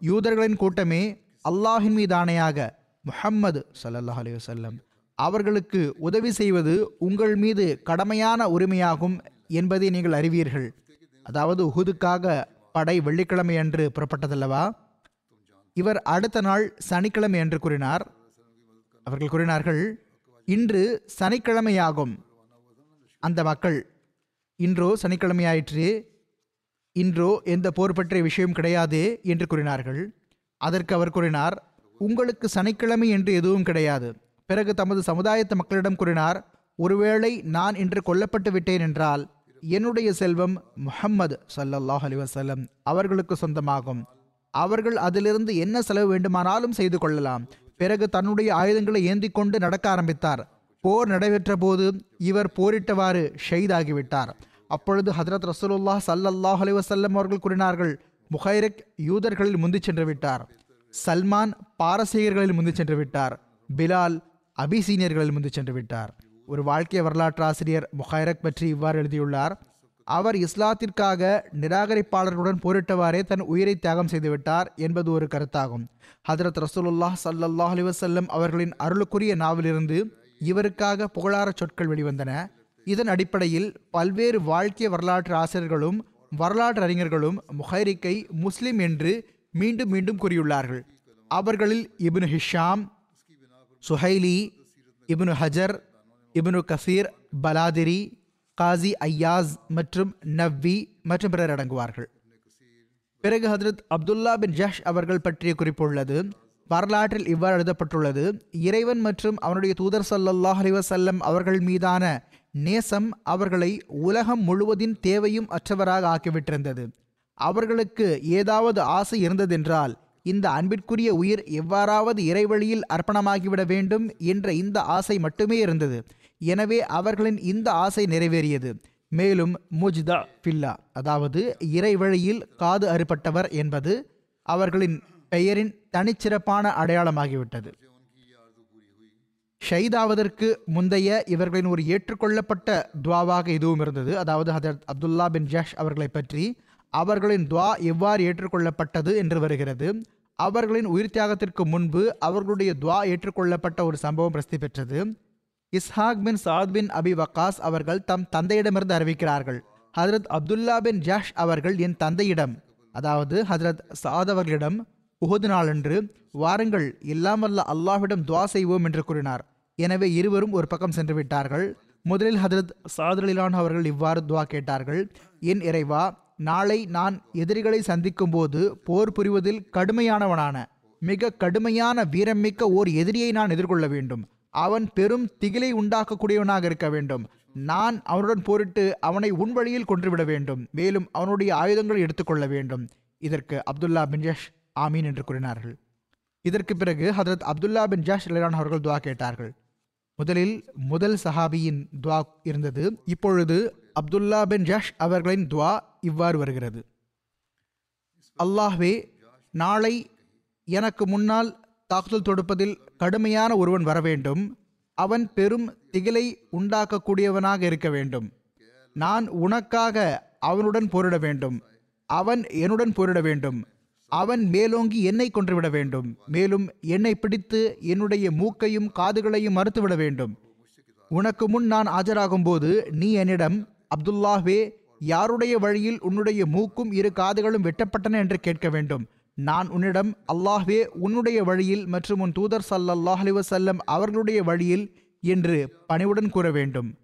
யூதர்களின் கூட்டமே அல்லாஹின் மீதானையாக முஹம்மது ஸல்லல்லாஹு அலி வஸல்லம் அவர்களுக்கு உதவி செய்வது உங்கள் மீது கடமையான உரிமையாகும் என்பதை நீங்கள் அறிவீர்கள். அதாவது உஹுதுக்காக படை வெள்ளிக்கிழமை அன்று புறப்பட்டதல்லவா? இவர் அடுத்த நாள் சனிக்கிழமை என்று கூறினார். அவர்கள் கூறினார்கள் இன்று சனிக்கிழமையாகும். அந்த மக்கள் இன்றோ சனிக்கிழமையாயிற்று. இன்றோ எந்த போர் பற்றிய விஷயம் கிடையாது என்று கூறினார்கள். அதற்கு அவர் கூறினார் உங்களுக்கு சனிக்கிழமை என்று எதுவும் கிடையாது. பிறகு தமது சமுதாயத்து மக்களிடம் கூறினார் ஒருவேளை நான் இன்று கொல்லப்பட்டு விட்டேன் என்றால் என்னுடைய செல்வம் முஹம்மது ஸல்லல்லாஹு அலி வசல்லம் அவர்களுக்கு சொந்தமாகும். அவர்கள் அதிலிருந்து என்ன செலவு வேண்டுமானாலும் செய்து கொள்ளலாம். பிறகு தன்னுடைய ஆயுதங்களை ஏந்தி கொண்டு நடக்க ஆரம்பித்தார். போர் நடைபெற்ற போது இவர் போரிட்டவாறு ஷெய்தாகிவிட்டார் அப்பொழுது ஹதரத் ரசூலுல்லாஹ் சல்லல்லாஹ் அலைஹி வஸல்லம் அவர்கள் கூறினார்கள் முஹைரக் யூதர்களில் முந்தி சென்று விட்டார். சல்மான் பாரசீகர்களில் முந்தி சென்று விட்டார். பிலால் அபிசீனியர்களில் முந்தி சென்று விட்டார். ஒரு வாழ்க்கை வரலாற்று ஆசிரியர் முஹைரக் பற்றி இவ்வாறு எழுதியுள்ளார் அவர் இஸ்லாத்திற்காக நிராகரிப்பாளர்களுடன் போரிட்டவாறே தன் உயிரை தியாகம் செய்துவிட்டார் என்பது ஒரு கருத்தாகும். ஹதரத் ரசூலுல்லாஹ் சல்லல்லாஹ் அலிவசல்லம் அவர்களின் அருளுக்குரிய நாவிலிருந்து இவருக்காக புகழார சொற்கள் வெளிவந்தன. இதன் அடிப்படையில் பல்வேறு வாழ்க்கை வரலாற்று ஆசிரியர்களும் வரலாற்று அறிஞர்களும் முஹைரிக்கை முஸ்லிம் என்று மீண்டும் மீண்டும் கூறியுள்ளார்கள். அவர்களில் Ibn Hisham Suhaili Ibn Hajar Ibn Kathir Baladhuri Qadi Iyad மற்றும் நவ்வி மற்றும் பிறர் அடங்குவார்கள். பிறகு ஹதரத் அப்துல்லா பின் ஜஷ் அவர்கள் பற்றிய குறிப்புள்ளது. வரலாற்றில் இவ்வாறு எழுதப்பட்டுள்ளது இறைவன் மற்றும் அவனுடைய தூதர் சல்லாஹ் அலிவசல்லம் அவர்கள் மீதான நேசம் அவர்களை உலகம் முழுவதின் தேவையும் அற்றவராக ஆக்கிவிட்டிருந்தது. அவர்களுக்கு ஏதாவது ஆசை இருந்ததென்றால் இந்த அன்பிற்குரிய உயிர் எவ்வாறாவது இறைவழியில் அர்ப்பணமாகிவிட வேண்டும் என்ற இந்த ஆசை மட்டுமே இருந்தது. எனவே அவர்களின் இந்த ஆசை நிறைவேறியது. மேலும் முஜ்தா ஃபில்லா அதாவது இறைவழியில் காது அறுபட்டவர் என்பது அவர்களின் பெயரின் தனிச்சிறப்பான அடையாளமாகிவிட்டது. ஷைதாவதற்கு முந்தைய இவர்களின் ஒரு ஏற்றுக்கொள்ளப்பட்ட துவாவாக இதுவும் இருந்தது. அதாவது ஹதரத் அப்துல்லா பின் ஜஷ் அவர்களை பற்றி அவர்களின் துவா எவ்வாறு ஏற்றுக்கொள்ளப்பட்டது என்று வருகிறது. அவர்களின் உயிர் தியாகத்திற்கு முன்பு அவர்களுடைய துவா ஏற்றுக்கொள்ளப்பட்ட ஒரு சம்பவம் பிரசித்தி பெற்றது. இஸ்ஹாக் பின் சாத் பின் அபி வக்காஸ் அவர்கள் தம் தந்தையிடமிருந்து அறிவிக்கிறார்கள். ஹதரத் அப்துல்லா பின் ஜஷ் அவர்கள் என் தந்தையிடம் அதாவது ஹதரத் சாத் அவர்களிடம் உகது நாளன்று வாருங்கள் இல்லாமல்ல அல்லாஹ்விடம் துவா செய்வோம் என்று கூறினார். எனவே இருவரும் ஒரு பக்கம் சென்று விட்டார்கள். முதலில் ஹதரத் சாதுலிலான் அவர்கள் இவ்வாறு துவா கேட்டார்கள். என் இறைவா நாளை நான் எதிரிகளை சந்திக்கும் போது போர் புரிவதில் கடுமையானவனான மிக கடுமையான வீரமிக்க ஓர் எதிரியை நான் எதிர்கொள்ள வேண்டும். அவன் பெரும் திகிலை உண்டாக்கக்கூடியவனாக இருக்க வேண்டும். நான் அவனுடன் போரிட்டு அவனை உன் வழியில் கொன்றுவிட வேண்டும். மேலும் அவனுடைய ஆயுதங்களை எடுத்துக்கொள்ள வேண்டும். இதற்கு அப்துல்லா பின் ஆமீன் என்று கூறினார்கள். இதற்கு பிறகு ஹதரத் அப்துல்லா பின் ஜாஷ் இலான் அவர்கள் துவா கேட்டார்கள். முதலில் முதல் சஹாபியின் துவா இருந்தது. இப்பொழுது அப்துல்லா பின் ஜாஷ் அவர்களின் துவா இவ்வாறு வருகிறது. அல்லாஹ்வே நாளை எனக்கு முன்னால் தாக்குதல் தொடுப்பதில் கடுமையான ஒருவன் வர வேண்டும். அவன் பெரும் திகிலை உண்டாக்கக்கூடியவனாக இருக்க வேண்டும். நான் உனக்காக அவனுடன் போரிட வேண்டும். அவன் என்னுடன் போரிட வேண்டும். அவன் மேலோங்கி என்னை கொன்றுவிட வேண்டும். மேலும் என்னை பிடித்து என்னுடைய மூக்கையும் காதுகளையும் மறுத்துவிட வேண்டும். உனக்கு முன் நான் ஆஜராகும் போது நீ என்னிடம் அப்துல்லாஹ்வே யாருடைய வழியில் உன்னுடைய மூக்கும் இரு காதுகளும் வெட்டப்பட்டன? என்று கேட்க வேண்டும். நான் உன்னிடம் அல்லாஹ்வே உன்னுடைய வழியில் மற்றும் உன் தூதர் சல்லாஹ் அலிவசல்லம் அவர்களுடைய வழியில் என்று பணிவுடன் கூற வேண்டும்.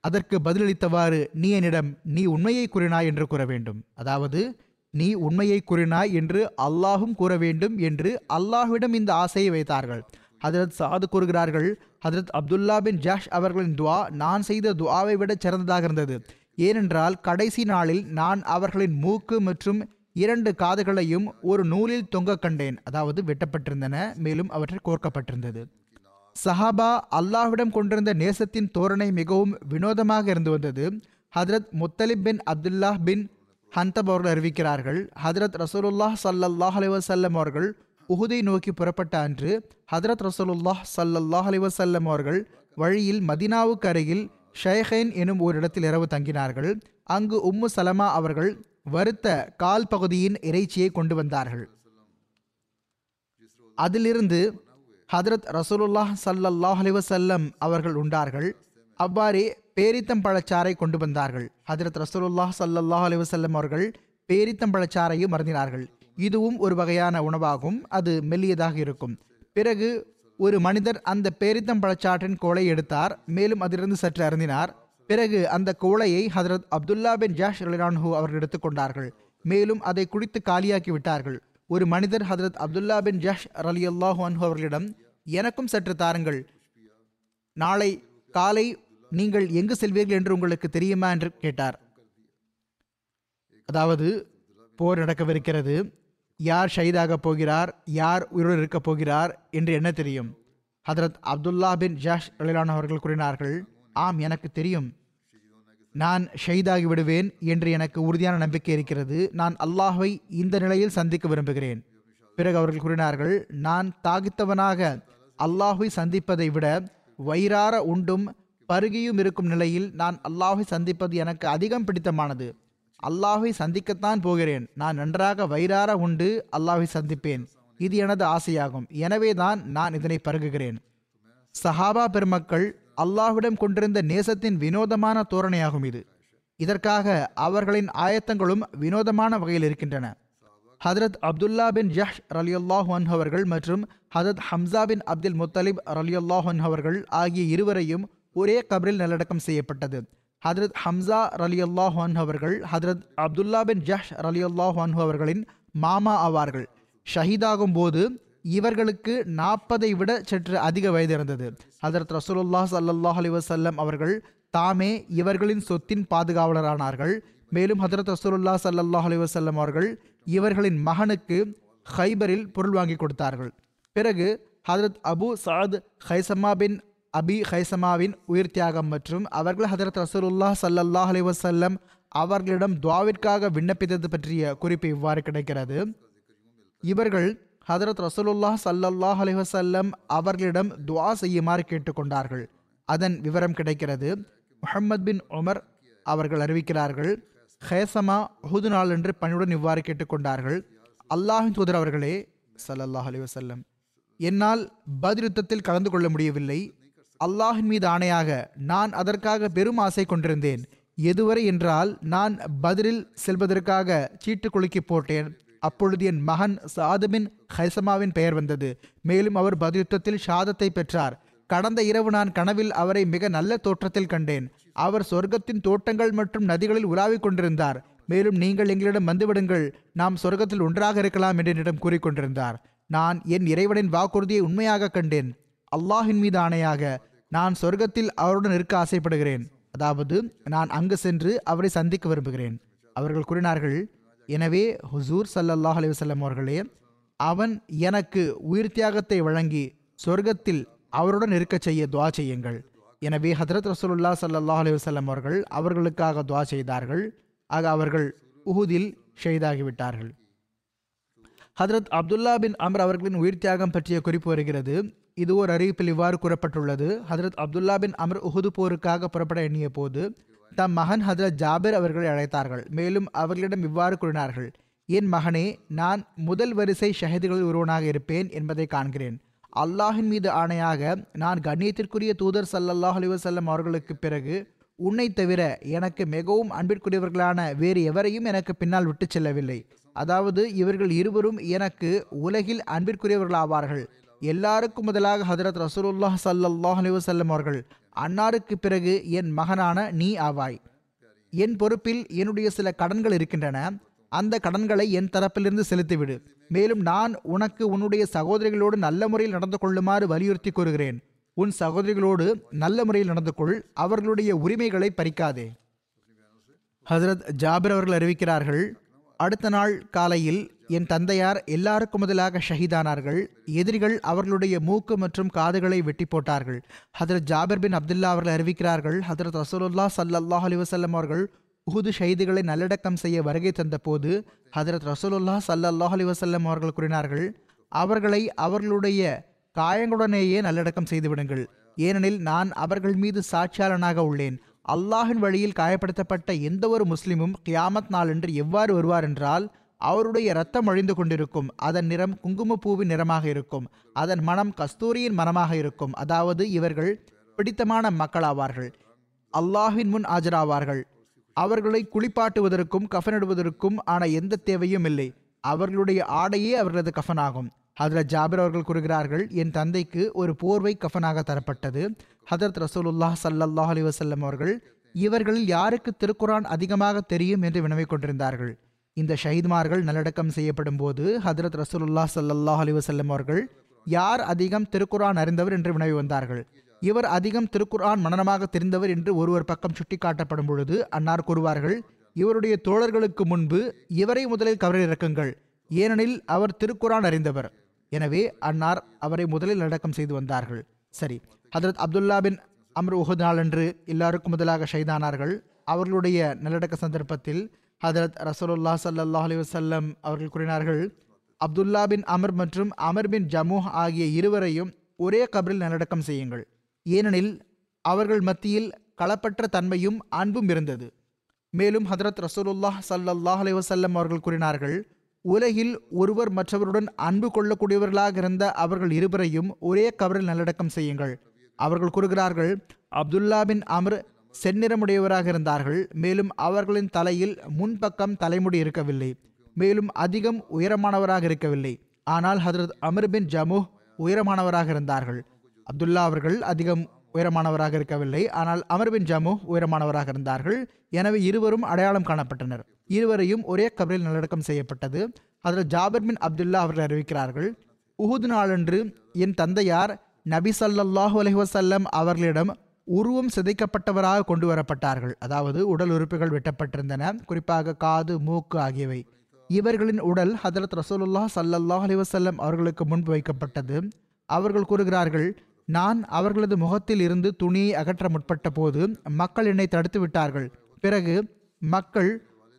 அதற்கு பதிலளித்தவாறு நீ என்னிடம் நீ உண்மையை கூறினாய் என்று கூற வேண்டும். அதாவது நீ உண்மையை கூறினாய் என்று அல்லாஹும் கூற வேண்டும் என்று அல்லாஹ்விடம் இந்த ஆசையை வைத்தார்கள். ஹதரத் சாது கூறுகிறார்கள் ஹதரத் அப்துல்லா பின் ஜாஷ் அவர்களின் துவா நான் செய்த துவாவை விட சிறந்ததாக இருந்தது. ஏனென்றால் கடைசி நாளில் நான் அவர்களின் மூக்கு மற்றும் இரண்டு காதுகளையும் ஒரு நூலில் தொங்க கண்டேன். அதாவது வெட்டப்பட்டிருந்தன மேலும் அவற்றை கோர்க்கப்பட்டிருந்தது. சஹாபா அல்லாஹ்விடம் கொண்டிருந்த நேசத்தின் தோரணை மிகவும் வினோதமாக இருந்து வந்தது. ஹதரத் முத்தலிப் பின் அப்துல்லாஹ் பின் ஹந்தப் அவர்கள் அறிவிக்கிறார்கள் ஹதரத் ரசூலுல்லாஹ் சல்லல்லாஹ் அலிவசல்லம் அவர்கள் உகுதை நோக்கி புறப்பட்ட அன்று ஹதரத் ரசூலுல்லாஹ் சல்லல்லாஹ் அலிவசல்லம் அவர்கள் வழியில் மதினாவுக்கு அருகில் ஷேஹைன் எனும் ஒரு இடத்தில் இரவு தங்கினார்கள். அங்கு உம்மு சலமா அவர்கள் வருத்த கால் பகுதியின் இறைச்சியை கொண்டு வந்தார்கள். அதிலிருந்து ஹதரத் ரசூலுல்லாஹ் சல்லல்லாஹ் அலிவசல்லம் அவர்கள் உண்டார்கள். அவ்வாறே பேரித்தம் பழச்சாறை கொண்டு வந்தார்கள். ஹதரத் ரசூலுல்லாஹ் சல்லல்லாஹ் அலிவசல்லம் அவர்கள் பேரித்தம் பழச்சாறையும் மருந்தினார்கள் இதுவும் ஒரு வகையான உணவாகும். அது மெல்லியதாக இருக்கும். பிறகு ஒரு மனிதர் அந்த பேரித்தம் பழச்சாற்றின் கோலை எடுத்தார். மேலும் அதிலிருந்து சற்று அருந்தினார். பிறகு அந்த கோளையை ஹதரத் அப்துல்லா பின் ஜாஷ் ரலிரான்ஹூ அவர்கள் எடுத்துக்கொண்டார்கள் மேலும் அதை குடித்து காலியாக்கி விட்டார்கள். ஒரு மனிதர் ஹதரத் அப்துல்லா பின் ஜஷ் அலி அல்லாஹு அன்ஹு அவர்களிடம் எனக்கும் சற்று தாருங்கள். நாளை காலை நீங்கள் எங்கு செல்வீர்கள் என்று உங்களுக்கு தெரியுமா என்று கேட்டார். அதாவது போர் நடக்கவிருக்கிறது. யார் ஷஹீதாக போகிறார்? யார் உயிருடன் இருக்கப் போகிறார்? என்று என்ன தெரியும்? ஹதரத் அப்துல்லா பின் ஜாஷ் அலிலான் அவர்கள் கூறினார்கள் ஆம் எனக்கு தெரியும். நான் ஷெய்தாகி விடுவேன் என்று எனக்கு உறுதியான நம்பிக்கை இருக்கிறது. நான் அல்லாஹை இந்த நிலையில் சந்திக்க விரும்புகிறேன். பிறகு அவர்கள் கூறினார்கள் நான் தாகித்தவனாக அல்லாஹை சந்திப்பதை விட வயிறார உண்டும் பருகியும் இருக்கும் நிலையில் நான் அல்லாஹை சந்திப்பது எனக்கு அதிகம் பிடித்தமானது. அல்லாஹை சந்திக்கத்தான் போகிறேன். நான் நன்றாக வயிறார உண்டு அல்லாஹை சந்திப்பேன். இது எனது ஆசையாகும். எனவே தான் நான் இதனை பருகுகிறேன். சஹாபா பெருமக்கள் அல்லாஹ்விடம் கொண்டிருந்த நேசத்தின் வினோதமான தோரணையாகும் இது. இதற்காக அவர்களின் ஆயத்தங்களும் வினோதமான வகையில் இருக்கின்றன. ஹதரத் அப்துல்லா பின் ஜஹ் ரலியுல்லாஹ் அவர்கள் மற்றும் Hazrat Hamza bin Abdul Muttalib ரலியுல்லாஹ் அவர்கள் ஆகிய இருவரையும் ஒரே கபரில் நல்லடக்கம் செய்யப்பட்டது. ஹதரத் ஹம்சா ரலியுல்லாஹ் அன்ஹு அவர்கள் ஹதரத் அப்துல்லா பின் ஜஹ் ரலியுல்லாஹ் அவர்களின் மாமா ஆவார்கள். ஷஹீதாகும் போது இவர்களுக்கு நாற்பதை விட சற்று அதிக வயது இருந்தது. ஹதரத் ரசூலுல்லா சல்லாஹ் அலி வசல்லம் அவர்கள் தாமே இவர்களின் சொத்தின் பாதுகாவலரானார்கள். மேலும் ஹதரத் ரசூலுல்லா சல்லாஹ் அலி வசல்லம் அவர்கள் இவர்களின் மகனுக்கு ஹைபரில் பொருள் வாங்கி கொடுத்தார்கள். பிறகு ஹதரத் அபு சாத் ஹைசமா பின் அபி ஹைசமாவின் உயிர் தியாகம் மற்றும் அவர்கள் ஹதரத் ரசூலுல்லா சல்லல்லாஹ் அலைஹி வஸல்லம் அவர்களிடம் துவாவிற்காக விண்ணப்பித்தது பற்றிய குறிப்பு இவ்வாறு கிடைக்கிறது. இவர்கள் ஹதரத் ரசூலுல்லா சல்லல்லாஹ் அலைஹி வஸல்லம் அவர்களிடம் துவா செய்யுமாறு கேட்டுக்கொண்டார்கள். அதன் விவரம் கிடைக்கிறது. முஹம்மத் பின் உமர் அவர்கள் அறிவிக்கிறார்கள் ஹேசமா உஹுது நாளன்று பணியுடன் இவ்வாறு கேட்டுக்கொண்டார்கள். அல்லாஹின் தூதர் அவர்களே சல்லல்லாஹ் அலைஹி வஸல்லம் என்னால் பதில் யுத்தத்தில் கலந்து கொள்ள முடியவில்லை. அல்லாஹின் மீது ஆணையாக நான் அதற்காக பெரும் ஆசை கொண்டிருந்தேன். எதுவரை என்றால் நான் பதிலில் செல்வதற்காக சீட்டு குலுக்கி போட்டேன். அப்பொழுது என் மகன் சாதுபின் ஹைசமாவின் பெயர் வந்தது. மேலும் அவர் பதியுத்தத்தில் ஷாதத்தை பெற்றார். கடந்த இரவு நான் கனவில் அவரை மிக நல்ல தோற்றத்தில் கண்டேன். அவர் சொர்க்கத்தின் தோட்டங்கள் மற்றும் நதிகளில் உலாவிக் கொண்டிருந்தார். மேலும் நீங்கள் எங்களிடம் வந்துவிடுங்கள். நாம் சொர்க்கத்தில் ஒன்றாக இருக்கலாம் என்று என்னிடம் கூறிக்கொண்டிருந்தார் நான் என் இறைவனின் வாக்குறுதியை உண்மையாக கண்டேன். அல்லாஹின் மீது ஆணையாக நான் சொர்க்கத்தில் அவருடன் இருக்க ஆசைப்படுகிறேன். அதாவது நான் அங்கு சென்று அவரை சந்திக்க விரும்புகிறேன். அவர்கள் கூறினார்கள் எனவே ஹுசூர் சல்லல்லாஹ் அலிவசல்லம் அவர்களே அவன் எனக்கு உயிர் தியாகத்தை வழங்கி சொர்க்கத்தில் அவருடன் இருக்கச் செய்ய துவா செய்யுங்கள். எனவே ஹதரத் ரசூலுல்லா சல்லாஹ் அலிவசல்லம் அவர்கள் அவர்களுக்காக துவா செய்தார்கள். ஆக அவர்கள் உஹுதில் ஷெய்தாகிவிட்டார்கள் ஹதரத் அப்துல்லா பின் அமர் அவர்களின் உயிர் தியாகம் பற்றிய குறிப்பு வருகிறது. இது ஒரு அறிவிப்பில் இவ்வாறு கூறப்பட்டுள்ளது. ஹதரத் அப்துல்லா பின் அமர் உஹுது போருக்காக புறப்பட எண்ணிய போது தம் மகன் ஹதரத் ஜாபிர் அவர்களை அழைத்தார்கள். மேலும் அவர்களிடம் இவ்வாறு கூறினார்கள் என் மகனே நான் முதல் வரிசை ஷஹீதுகளில் ஒருவனாக இருப்பேன் என்பதை காண்கிறேன். அல்லாஹின் மீது ஆணையாக நான் கண்ணியத்திற்குரிய தூதர் சல்லல்லாஹ் அலிவசல்லம் அவர்களுக்கு பிறகு உன்னை தவிர எனக்கு மிகவும் அன்பிற்குரியவர்களான வேறு எவரையும் எனக்கு பின்னால் விட்டு செல்லவில்லை. அதாவது இவர்கள் இருவரும் எனக்கு உலகில் அன்பிற்குரியவர்களாவார்கள். எல்லாருக்கும் முதலாக ஹதரத் ரசூலுல்லாஹ் சல்லாஹ் அலைஹி வஸல்லம் அவர்கள் அன்னாருக்கு பிறகு என் மகனான நீ ஆவாய். என் பொறுப்பில் என்னுடைய சில கடன்கள் இருக்கின்றன. அந்த கடன்களை என் தரப்பிலிருந்து செலுத்திவிடு. மேலும் நான் உனக்கு உன்னுடைய சகோதரிகளோடு நல்ல முறையில் நடந்து கொள்ளுமாறு வலியுறுத்தி கூறுகிறேன். உன் சகோதரிகளோடு நல்ல முறையில் நடந்து கொள். அவர்களுடைய உரிமைகளை பறிக்காதே. ஹசரத் ஜாபிர் அவர்கள் அறிவிக்கிறார்கள் அடுத்த நாள் காலையில் என் தந்தையார் எல்லாருக்கும் முதலாக ஷஹீதானார்கள். எதிரிகள் அவர்களுடைய மூக்கு மற்றும் காதுகளை வெட்டி போட்டார்கள். ஹதரத் ஜாபிர் பின் அப்துல்லா அவர்கள் அறிவிக்கிறார்கள் ஹதரத் ரசூலுல்லா சல்லாஹ் அலி வசல்லம் அவர்கள் உஹுது ஷஹீதுகளை நல்லடக்கம் செய்ய வருகை தந்தபோது ஹதரத் ரசூலுல்லா சல்லாஹ் அலி வசல்லம் அவர்கள் கூறினார்கள் அவர்களை அவர்களுடைய காயங்களுடனேயே நல்லடக்கம் செய்துவிடுங்கள் ஏனெனில் நான் அவர்கள் மீது சாட்சியாளனாக உள்ளேன். அல்லாஹின் வழியில் காயப்படுத்தப்பட்ட எந்த ஒரு முஸ்லிமும் கியாமத் நாளன்று எவ்வாறு வருவார் என்றால் அவருடைய இரத்தம் அழிந்து கொண்டிருக்கும் அதன் நிறம் குங்குமப்பூவின் நிறமாக இருக்கும் அதன் மனம் கஸ்தூரியின் மனமாக இருக்கும் அதாவது இவர்கள் பிடித்தமான மக்களாவார்கள் அல்லாஹின் முன் ஆஜராவார்கள். அவர்களை குளிப்பாட்டுவதற்கும் கஃனிடுவதற்கும் ஆன எந்த தேவையும் இல்லை. அவர்களுடைய ஆடையே அவர்களது கஃனாகும். ஹதரத் ஜாபிர் அவர்கள் கூறுகிறார்கள் என் தந்தைக்கு ஒரு போர்வை கஃனாக தரப்பட்டது. ஹதரத் ரசூலுல்லாஹ் சல்லாஹ் அலி வசல்லம் அவர்கள் இவர்களில் யாருக்கு திருக்குரான் அதிகமாக தெரியும்? என்று வினவிக் கொண்டிருந்தார்கள். இந்த ஷஹீத்மார்கள் நல்லடக்கம் செய்யப்படும் போது ஹதரத் ரசூலுல்லா சல்லாஹ் அலி வசல்லம் அவர்கள் யார் அதிகம் திருக்குரான் அறிந்தவர்? என்று வினவி வந்தார்கள். இவர் அதிகம் திருக்குரான் மனனமாக தெரிந்தவர்? என்று ஒருவர் பக்கம் சுட்டிக்காட்டப்படும் பொழுது அன்னார் கூறுவார்கள் இவருடைய தோழர்களுக்கு முன்பு இவரை முதலில் கவரிறக்குங்கள். ஏனெனில் அவர் திருக்குரான் அறிந்தவர். எனவே அன்னார் அவரை முதலில் அடக்கம் செய்து வந்தார்கள். சரி ஹதரத் அப்துல்லா பின் அம்ர் உஹத் நாளன்று எல்லாருக்கும் முதலாக ஷைதானார்கள். அவர்களுடைய நல்லடக்க சந்தர்ப்பத்தில் ஹதரத் ரசோல்லா ஸல்லல்லாஹு அலி வசல்லம் அவர்கள் கூறினார்கள் அப்துல்லா பின் அமர் மற்றும் அமர் பின் ஜமூஹ் ஆகிய இருவரையும் ஒரே கபரில் நல்லடக்கம் செய்யுங்கள். ஏனெனில் அவர்கள் மத்தியில் களப்பற்ற தன்மையும் அன்பும் இருந்தது. மேலும் ஹதரத் ரசூலுல்லாஹ் சல்லாஹ் அலைஹி வஸல்லம் அவர்கள் கூறினார்கள் உலகில் ஒருவர் மற்றவருடன் அன்பு கொள்ளக்கூடியவர்களாக இருந்த அவர்கள் இருவரையும் ஒரே கவரில் நல்லடக்கம் செய்யுங்கள். அவர்கள் கூறுகிறார்கள் அப்துல்லா பின் அமர் செந்நிறமுடையவராக இருந்தார்கள். மேலும் அவர்களின் தலையில் முன்பக்கம் தலைமுடி இருக்கவில்லை. மேலும் அதிகம் உயரமானவராக இருக்கவில்லை. ஆனால் ஹதரத் அமர் பின் ஜமு உயரமானவராக இருந்தார்கள். அப்துல்லா அவர்கள் அதிகம் உயரமானவராக இருக்கவில்லை. ஆனால் அமர் பின் ஜமு உயரமானவராக இருந்தார்கள். எனவே இருவரும் அடையாளம் காணப்பட்டனர். இருவரையும் ஒரே கபரில் நல்லடக்கம் செய்யப்பட்டது. அதில் ஜாபர் பின் அப்துல்லா அவர்கள் அறிவிக்கிறார்கள் உஹுது நாளன்று என் தந்தையார் நபி ஸல்லல்லாஹு அலைஹி அவர்களிடம் உருவம் சிதைக்கப்பட்டவராக கொண்டு வரப்பட்டார்கள். அதாவது உடல் உறுப்புகள் வெட்டப்பட்டிருந்தன. குறிப்பாக காது மூக்கு ஆகியவை. இவர்களின் உடல் ஹதரத் ரசூலுல்லா சல்லல்லாஹ் அலைஹி வஸல்லம் அவர்களுக்கு முன்பு வைக்கப்பட்டது. அவர்கள் கூறுகிறார்கள் நான் அவர்களது முகத்தில் இருந்து துணியை அகற்ற முற்பட்ட போது மக்கள் என்னை தடுத்து விட்டார்கள். பிறகு மக்கள்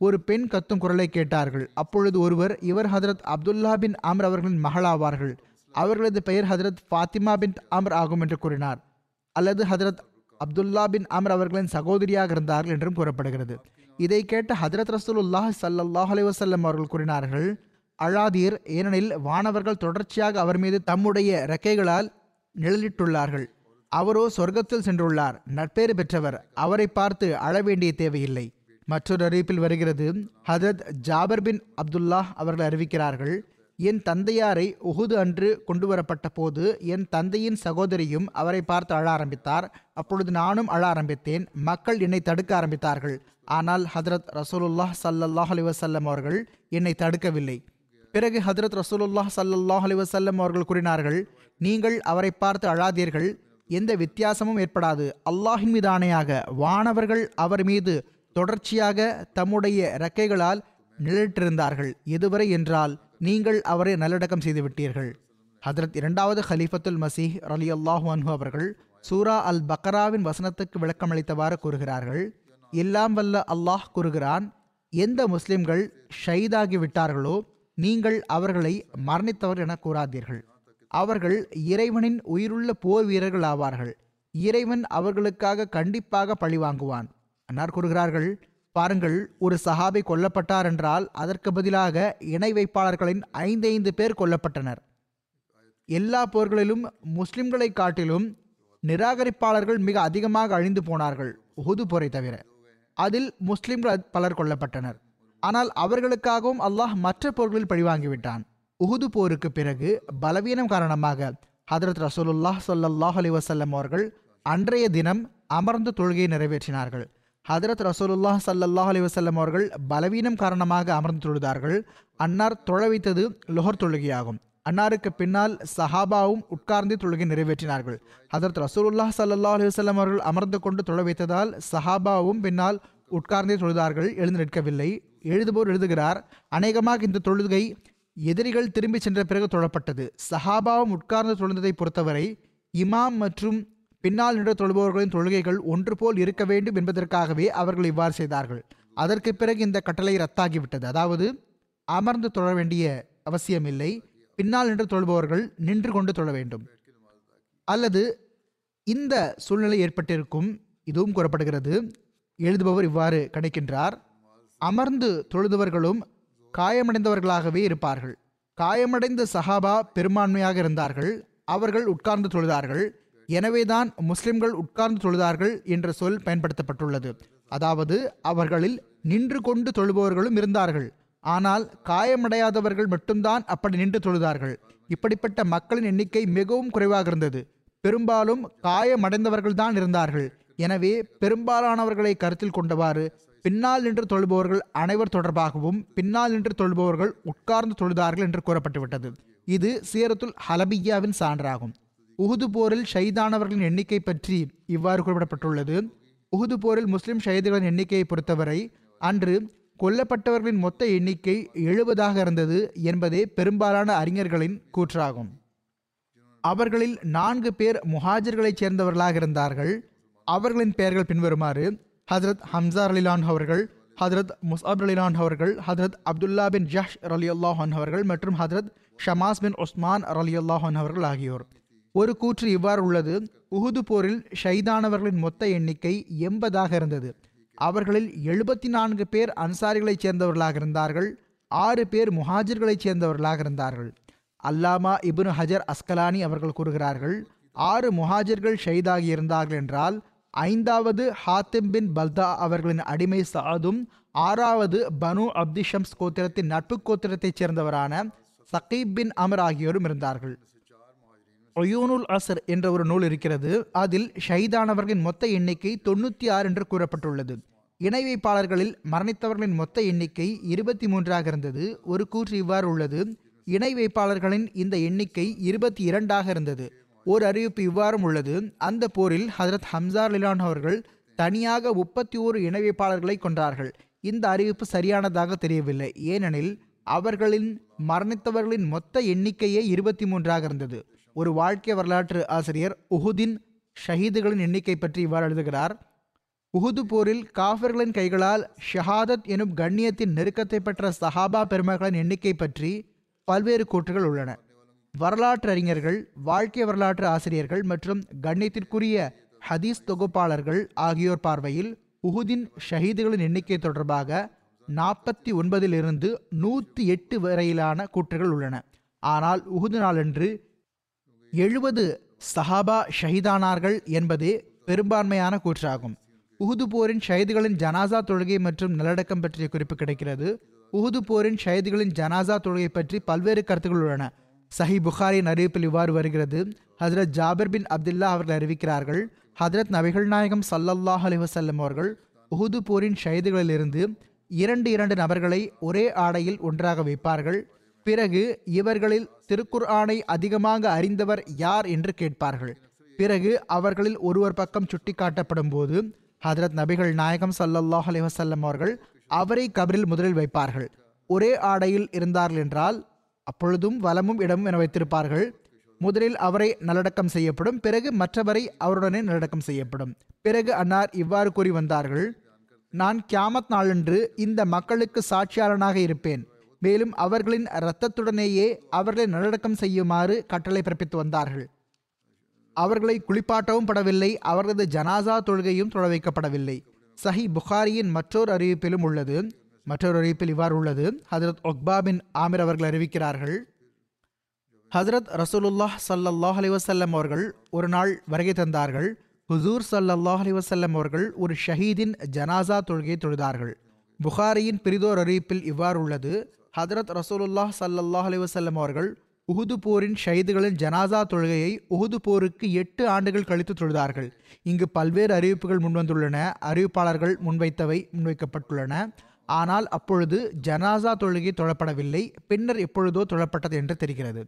ஒரு பெண் கத்தும் குரலை கேட்டார்கள். அப்பொழுது ஒருவர் இவர் ஹதரத் அப்துல்லா பின் அம்ர் அவர்களின் மகளாவார்கள். அவர்களது பெயர் ஹதரத் ஃபாத்திமா பின் அம்ர் ஆகும் என்று கூறினார். அல்லது ஹதரத் அப்துல்லா பின் அம்ர் அவர்களின் சகோதரியாக இருந்தார்கள் என்றும் கூறப்படுகிறது. இதை கேட்ட ஹதரத் ரசூலுல்லாஹ் சல்லாஹ் அலைஹி அவர்கள் கூறினார்கள் அழாதீர் ஏனெனில் வானவர்கள் தொடர்ச்சியாக அவர் மீது தம்முடைய ரெக்கைகளால் நிழலிட்டுள்ளார்கள். அவரோ சொர்க்கத்தில் சென்றுள்ளார். நட்பேறு பெற்றவர். அவரை பார்த்து அழ வேண்டிய தேவையில்லை. மற்றொரு அறிவிப்பில் வருகிறது ஹதரத் ஜாபர் பின் அப்துல்லாஹ் அவர்கள் அறிவிக்கிறார்கள் என் தந்தையாரை உகுது அன்று கொண்டு வரப்பட்ட போது என் தந்தையின் சகோதரியும் அவரை பார்த்து அழ ஆரம்பித்தார். அப்பொழுது நானும் அழ ஆரம்பித்தேன். மக்கள் என்னை தடுக்க ஆரம்பித்தார்கள். ஆனால் ஹதரத் ரசூலுல்லாஹ் சல்லல்லாஹ் அலி வசல்லம் அவர்கள் என்னை தடுக்கவில்லை. பிறகு ஹதரத் ரசூலுல்லாஹ் சல்லாஹ் அலைஹி அவர்கள் கூறினார்கள் நீங்கள் அவரை பார்த்து அழாதீர்கள் எந்த வித்தியாசமும் ஏற்படாது. அல்லாஹின் மீது ஆணையாக வானவர்கள் அவர் மீது தொடர்ச்சியாக தம்முடைய ரெக்கைகளால் நிழலிட்டிருந்தார்கள். எதுவரை என்றால் நீங்கள் அவரை நல்லடக்கம் செய்து விட்டீர்கள். ஹதரத் இரண்டாவது ஹலீஃபத்துல் மசீஹ் அலி அல்லாஹு அன்ஹு அவர்கள் சூரா அல் பக்ராவின் வசனத்துக்கு விளக்கமளித்தவாறு கூறுகிறார்கள் எல்லாம் வல்ல அல்லாஹ் கூறுகிறான் எந்த முஸ்லிம்கள் ஷைதாகி விட்டார்களோ நீங்கள் அவர்களை மரணித்தவர் என கூறாதீர்கள். அவர்கள் இறைவனின் உயிருள்ள போர் வீரர்கள் ஆவார்கள். இறைவன் அவர்களுக்காக கண்டிப்பாக பழி வாங்குவான். அன்னார் கூறுகிறார்கள் பாருங்கள் ஒரு சஹாபி கொல்லப்பட்டார் என்றால் அதற்கு பதிலாக இணை வைப்பாளர்களின் ஐந்தைந்து பேர் கொல்லப்பட்டனர். எல்லா போர்களிலும் முஸ்லிம்களை காட்டிலும் நிராகரிப்பாளர்கள் மிக அதிகமாக அழிந்து போனார்கள். உஹுது போரை தவிர. அதில் முஸ்லிம்கள் பலர் கொல்லப்பட்டனர். ஆனால் அவர்களுக்காகவும் அல்லாஹ் மற்ற போர்களில் பழிவாங்கிவிட்டான். உகுது போருக்கு பிறகு பலவீனம் காரணமாக ஹதரத் ரசூலுல்லாஹ் ஸல்லல்லாஹு அலி வசல்லம் அவர்கள் அன்றைய தினம் அமர்ந்து தொழுகையை நிறைவேற்றினார்கள். ஹதரத் ரசூலுல்லாஹ் ஸல்லல்லாஹு அலி வசல்லம் அவர்கள் பலவீனம் காரணமாக அமர்ந்து தொழுதார்கள். அன்னார் தொழ வைத்தது லொஹர் தொழுகையாகும். அன்னாருக்கு பின்னால் சஹாபாவும் உட்கார்ந்து தொழுகை நிறைவேற்றினார்கள். ஹதரத் ரசூலுல்லாஹ் சல்லா அலுவலம் அவர்கள் அமர்ந்து கொண்டு தொழ வைத்ததால் சஹாபாவும் பின்னால் உட்கார்ந்தே தொழுதார்கள் எழுந்து நிற்கவில்லை. எழுதுபோர் எழுதுகிறார் அநேகமாக இந்த தொழுகை எதிரிகள் திரும்பி சென்ற பிறகு தொழப்பட்டது. சஹாபாவும் உட்கார்ந்து தொழுந்ததை பொறுத்தவரை இமாம் மற்றும் பின்னால் நின்று தொழுபவர்களின் தொழுகைகள் ஒன்று போல் இருக்க வேண்டும் என்பதற்காகவே அவர்கள் இவ்வாறு செய்தார்கள். அதற்கு பிறகு இந்த கட்டளை ரத்தாகிவிட்டது. அதாவது அமர்ந்து தொழ வேண்டிய அவசியமில்லை. பின்னால் நின்று தொழுபவர்கள் நின்று கொண்டு தொழ வேண்டும். அல்லது இந்த சூழ்நிலை ஏற்பட்டிருக்கும் இதுவும் கூறப்படுகிறது. எழுதுபவர் இவ்வாறு கணிக்கின்றார் அமர்ந்து தொழுதவர்களும் காயமடைந்தவர்களாகவே இருப்பார்கள். காயமடைந்த சஹாபா பெரும்பான்மையாக இருந்தார்கள். அவர்கள் உட்கார்ந்து தொழுதார்கள். எனவேதான் முஸ்லிம்கள் உட்கார்ந்து தொழுதார்கள் என்ற சொல் பயன்படுத்தப்பட்டுள்ளது. அதாவது அவர்களில் நின்று கொண்டு தொழுபவர்களும் இருந்தார்கள். ஆனால் காயமடையாதவர்கள் மட்டும்தான் அப்படி நின்று தொழுதார்கள். இப்படிப்பட்ட மக்களின் எண்ணிக்கை மிகவும் குறைவாக இருந்தது. பெரும்பாலும் காயமடைந்தவர்கள்தான் இருந்தார்கள். எனவே பெரும்பாலானவர்களை கருத்தில் கொண்டவாறு பின்னால் நின்று தொழுபவர்கள் அனைவர் தொடர்பாகவும் பின்னால் நின்று தொழுபவர்கள் உட்கார்ந்து தொழுதார்கள் என்று கூறப்பட்டுவிட்டது. இது சீரத்துல் ஹலபியாவின் சான்றாகும். உகுது போரில் ஷைதானவர்களின் எண்ணிக்கை பற்றி இவ்வாறு குறிப்பிடப்பட்டுள்ளது. உகுது போரில் முஸ்லிம் ஷைதுகளின் எண்ணிக்கையை பொறுத்தவரை அன்று கொல்லப்பட்டவர்களின் மொத்த எண்ணிக்கை எழுபதாக இருந்தது என்பதே பெரும்பாலான அறிஞர்களின் கூற்றாகும். அவர்களில் நான்கு பேர் முஹாஜர்களைச் சேர்ந்தவர்களாக இருந்தார்கள். அவர்களின் பெயர்கள் பின்வருமாறு ஹதரத் ஹம்சா அலிலான் அவர்கள் ஹதரத் முசாப் அலிலான் அவர்கள் ஹதரத் அப்துல்லா பின் ஜஷ் அலி அல்லாஹான் அவர்கள் மற்றும் ஹதரத் ஷமாஸ் பின் உஸ்மான் அலி அல்லாஹான் அவர்கள் ஆகியோர். ஒரு கூற்று இவ்வாறு உள்ளது உகுது போரில் ஷைதானவர்களின் மொத்த எண்ணிக்கை எண்பதாக இருந்தது. அவர்களில் எழுபத்தி நான்கு பேர் அன்சாரிகளைச் சேர்ந்தவர்களாக இருந்தார்கள் ஆறு பேர் முஹாஜிர்களைச் சேர்ந்தவர்களாக இருந்தார்கள். அல்லாமா இபுன் ஹஜர் அஸ்கலானி அவர்கள் கூறுகிறார்கள் ஆறு முஹாஜிர்கள் ஷைதாகி இருந்தார்கள் என்றால் ஐந்தாவது ஹாத்திம் பின் பல்தா அவர்களின் அடிமை சாதும் ஆறாவது பனு அப்தி ஷம்ஸ் கோத்திரத்தின் நட்பு கோத்திரத்தைச் சேர்ந்தவரான சகீப் பின் அமர் ஆகியோரும் இருந்தார்கள். ஒயூனுல் அசர் என்ற ஒரு நூல் இருக்கிறது. அதில் ஷஹீதானவர்களின் மொத்த எண்ணிக்கை தொண்ணூற்றி ஆறு என்று கூறப்பட்டுள்ளது. இணை வைப்பாளர்களில் மரணித்தவர்களின் மொத்த எண்ணிக்கை இருபத்தி மூன்றாக இருந்தது. ஒரு கூற்று இவ்வாறு உள்ளது. இணை வைப்பாளர்களின் இந்த எண்ணிக்கை இருபத்தி இரண்டாக இருந்தது. ஒரு அறிவிப்பு இவ்வாறும் உள்ளது. அந்த போரில் ஹஜரத் ஹம்சா லிலான் அவர்கள் தனியாக முப்பத்தி ஓரு இணைவேப்பாளர்களை கொன்றார்கள். இந்த அறிவிப்பு சரியானதாக தெரியவில்லை. ஏனெனில் அவர்களின் மரணித்தவர்களின் மொத்த எண்ணிக்கையே இருபத்தி மூன்றாக இருந்தது. ஒரு வாழ்க்கை வரலாற்று ஆசிரியர் உஹுதின் ஷஹீதுகளின் எண்ணிக்கை பற்றி இவ்வாறு எழுதுகிறார். உஹுது போரில் காஃபர்களின் கைகளால் ஷஹாதத் எனும் கண்ணியத்தின் நெருக்கத்தை பெற்ற சஹாபா பெருமக்களின் எண்ணிக்கை பற்றி பல்வேறு கூற்றுகள் உள்ளன. வரலாற்று அறிஞர்கள் வாழ்க்கை வரலாற்று ஆசிரியர்கள் மற்றும் கண்ணியத்திற்குரிய ஹதீஸ் தொகுப்பாளர்கள் ஆகியோர் பார்வையில் உஹுதின் ஷஹீதுகளின் எண்ணிக்கை தொடர்பாக நாற்பத்தி ஒன்பதிலிருந்து நூற்றி எட்டு வரையிலான கூற்றுகள் உள்ளன. ஆனால் உகுது நாளன்று எழுபது சஹாபா ஷஹீதானார்கள் என்பதே பெரும்பான்மையான கூற்றாகும். உகுது போரின் ஷஹீதுகளின் ஜனாசா தொழுகை மற்றும் நல்லடக்கம் பற்றிய குறிப்பு கிடைக்கிறது. உகுது போரின் ஷஹீதுகளின் ஜனாசா தொழுகை பற்றி பல்வேறு கருத்துக்கள் உள்ளன. சஹி புகாரின் அறிவிப்பில் இவ்வாறு வருகிறது. ஹஜரத் ஜாபிர் பின் அப்துல்லா அவர்கள் அறிவிக்கிறார்கள் ஹதரத் நபிகள் நாயகம் சல்லல்லாஹ் அலி வசல்லம் அவர்கள் உஹுது போரின் ஷைதுகளிலிருந்து இரண்டு இரண்டு நபர்களை ஒரே ஆடையில் ஒன்றாக வைப்பார்கள். பிறகு இவர்களில் திருக்குர்ஆனை அதிகமாக அறிந்தவர் யார் என்று கேட்பார்கள். பிறகு அவர்களில் ஒருவர் பக்கம் சுட்டிக்காட்டப்படும் போது ஹதரத் நபிகள் நாயகம் சல்லல்லாஹ் அலி வசல்லம் அவர்கள் அவரை கபரில் முதலில் வைப்பார்கள். ஒரே ஆடையில் இருந்தார்கள் என்றால் அப்பொழுதும் வலமும் இடமும் என வைத்திருப்பார்கள். முதலில் அவரை நல்லடக்கம் செய்யப்படும் பிறகு மற்றவரை அவருடனே நல்லடக்கம் செய்யப்படும். பிறகு அன்னார் இவ்வாறு கூறி வந்தார்கள் நான் கியாமத் நாளன்று இந்த மக்களுக்கு சாட்சியாளனாக இருப்பேன். மேலும் அவர்களின் இரத்தத்துடனேயே அவர்களை நல்லடக்கம் செய்யுமாறு கட்டளை பிறப்பித்து வந்தார்கள். அவர்களை குளிப்பாட்டவும் படவில்லை அவர்களது ஜனாசா தொழுகையும் தொழ வைக்கப்படவில்லை. சஹி புகாரியின் மற்றொரு அறிவிப்பிலும் உள்ளது மற்றொரு அறிவிப்பில் இவ்வாறு உள்ளது. ஹதரத் ஒக்பா பின் ஆமிர் அவர்கள் அறிவிக்கிறார்கள் ஹசரத் ரசூலுல்லாஹ் சல்லாஹ் அலி வசல்லம் அவர்கள் ஒரு நாள் வருகை தந்தார்கள். ஹுசூர் சல்லாஹ் அலி வசல்லம் அவர்கள் ஒரு ஷஹீதின் ஜனாசா தொழுகையை தொழுதார்கள். புகாரியின் பிரிதோர் அறிவிப்பில் இவ்வாறு உள்ளது ஹதரத் ரசூலுல்லாஹ் சல்லாஹ் அலி வசல்லம் அவர்கள் உஹுது போரின் ஷஹீதுகளின் ஜனாசா தொழுகையை உகுது போருக்கு எட்டு ஆண்டுகள் கழித்து தொழுதார்கள். இங்கு பல்வேறு அறிவிப்புகள் முன்வந்துள்ளன. அறிவிப்பாளர்கள் முன்வைத்தவை முன்வைக்கப்பட்டுள்ளன. ஆனால் அப்பொழுது ஜனாசா தொழுகை தொழப்படவில்லை பின்னர் எப்பொழுதோ தொழப்பட்டது என்று தெரிகிறது.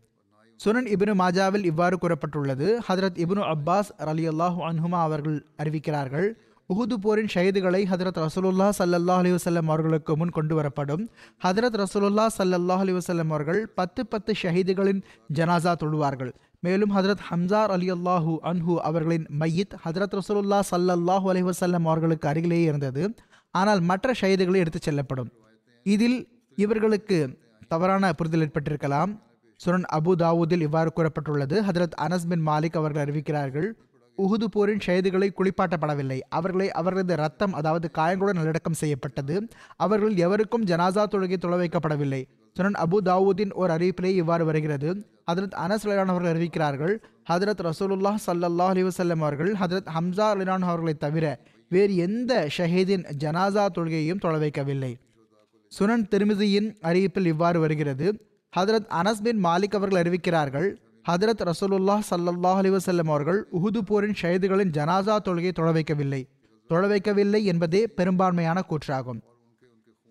சுனன் இபினு மாஜாவில் இவ்வாறு கூறப்பட்டுள்ளது ஹதரத் இபினு அப்பாஸ் அலி அல்லாஹூ அன்ஹுமா அவர்கள் அறிவிக்கிறார்கள் உஹுது போரின் ஷஹீதுகளை ஹதரத் ரசூலுல்லா சல்லல்லாஹ் அலி வசல்லம் அவர்களுக்கு முன் கொண்டு வரப்படும். ஹதரத் ரசூலுல்லா சல்லல்லாஹ் அலி வசல்லம் அவர்கள் பத்து பத்து ஷஹீதுகளின் ஜனாசா தொழுவார்கள். மேலும் ஹதரத் ஹம்சார் அலி அல்லாஹூ அன்ஹு அவர்களின் மையத் ஹதரத் ரசூலுல்லா சல்லல்லாஹு அலி வசல்லம் அவர்களுக்கு அருகிலேயே இருந்தது. ஆனால் மற்ற ஷஹீதுகளை எடுத்துச் செல்லப்படும். இதில் இவர்களுக்கு தவறான புரிதல் ஏற்பட்டிருக்கலாம். சுரன் அபு தாவூதில் இவ்வாறு கூறப்பட்டுள்ளது. ஹதரத் அனஸ் பின் மாலிக் அவர்கள் அறிவிக்கிறார்கள் உகுது போரின் ஷஹீதுகளை குளிப்பாட்டப்படவில்லை. அவர்களை அவர்களது ரத்தம் அதாவது காயங்களுடன் நல்லடக்கம் செய்யப்பட்டது. அவர்கள் எவருக்கும் ஜனாசா தொழுகை தொலை வைக்கப்படவில்லை. சுனன் அபு தாவூதின் ஒரு அறிவிப்பிலே இவ்வாறு வருகிறது. ஹதரத் அனஸ் அலிலான் அவர்கள் அறிவிக்கிறார்கள் ஹதரத் ரசூலுல்லாஹ் சல்லல்லாஹ் அலி வசல்லம் அவர்கள் ஹதரத் ஹம்சா அலிலான் அவர்களை தவிர வேறு எந்த ஷஹீதின் ஜனாசா தொழுகையையும் தொலை வைக்கவில்லை சுனன் திருமிதியின் அறிவிப்பில் இவ்வாறு வருகிறது. ஹதரத் அனஸ் பின் மாலிக் அவர்கள் அறிவிக்கிறார்கள் ஹதரத் ரசூலுல்லாஹ் சல்லல்லாஹ் அலி வசல்லம் அவர்கள் உஹுது போரின் ஷஹீதுகளின் ஜனாசா தொழுகையை தொலை வைக்கவில்லை தொலை வைக்கவில்லை என்பதே பெரும்பான்மையான கூற்றாகும்.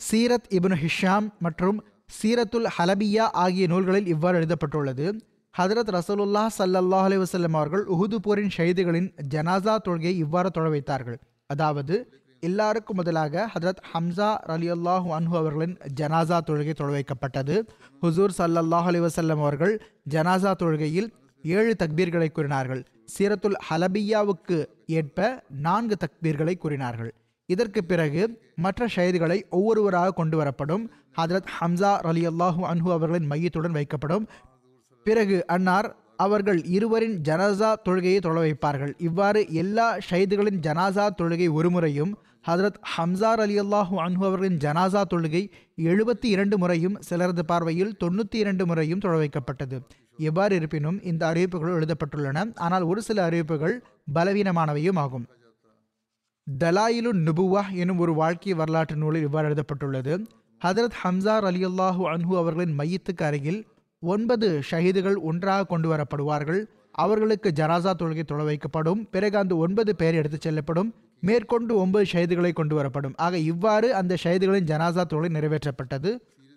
சீரத் இப்னு ஹிஷாம் மற்றும் சீரத்துல் ஹலபியா ஆகிய நூல்களில் இவ்வாறு எழுதப்பட்டுள்ளது ஹதரத் ரசூலுல்லாஹ் சல்லல்லாஹ் அலி வசல்லம் அவர்கள் உஹுது போரின் ஷஹீதுகளின் ஜனாசா தொழுகையை இவ்வாறு தொலை வைத்தார்கள் அதாவது எல்லாருக்கும் முதலாக ஹதரத் ஹம்சா அலி அல்லாஹூ அன்ஹு அவர்களின் ஜனாசா தொழுகை தொலை வைக்கப்பட்டது ஹுசூர் சல்லல்லாஹ் அலி வசல்லம் அவர்கள் ஜனாசா தொழுகையில் ஏழு தக்பீர்களை கூறினார்கள். சீரத்துல் ஹலபியாவுக்கு ஏற்ப நான்கு தக்பீர்களை கூறினார்கள். இதற்கு பிறகு மற்ற ஷஹீதுகளை ஒவ்வொருவராக கொண்டு வரப்படும் ஹதரத் ஹம்சா அலி அல்லாஹூ அன்ஹு அவர்களின் மையத்துடன் வைக்கப்படும். பிறகு அன்னார் அவர்கள் இருவரின் ஜனாசா தொழுகையை தொழ வைப்பார்கள். இவ்வாறு எல்லா ஷைதுகளின் ஜனாசா தொழுகை ஒரு முறையும் ஹதரத் ஹம்சார் அலி அல்லாஹு அன்ஹு அவர்களின் ஜனாசா தொழுகை எழுபத்தி இரண்டு முறையும் சிலரது பார்வையில் தொண்ணூற்றி இரண்டு முறையும் தொழ வைக்கப்பட்டது. எவ்வாறு இருப்பினும் இந்த அறிவிப்புகள் எழுதப்பட்டுள்ளன. ஆனால் ஒரு சில அறிவிப்புகள் பலவீனமானவையும் ஆகும். தலாயிலு நுபுவா எனும் ஒரு வாழ்க்கை வரலாற்று நூலில் இவ்வாறு எழுதப்பட்டுள்ளது. ஹதரத் ஹம்சார் அலி அல்லாஹு அன்ஹு அவர்களின் மையத்துக்கு அருகில் ஒன்பது ஷஹீதுகள் ஒன்றாக கொண்டு வரப்படுவார்கள் அவர்களுக்கு ஜனாசா தொழுகை தொலை வைக்கப்படும். பிறகு அந்த ஒன்பது பேர் எடுத்துச் செல்லப்படும். மேற்கொண்டு ஒன்பது ஷஹீதுகளை கொண்டு வரப்படும் ஆக இவ்வாறு அந்த ஷஹீதுகளின் ஜனாசா தொழுகை நிறைவேற்றப்பட்டது.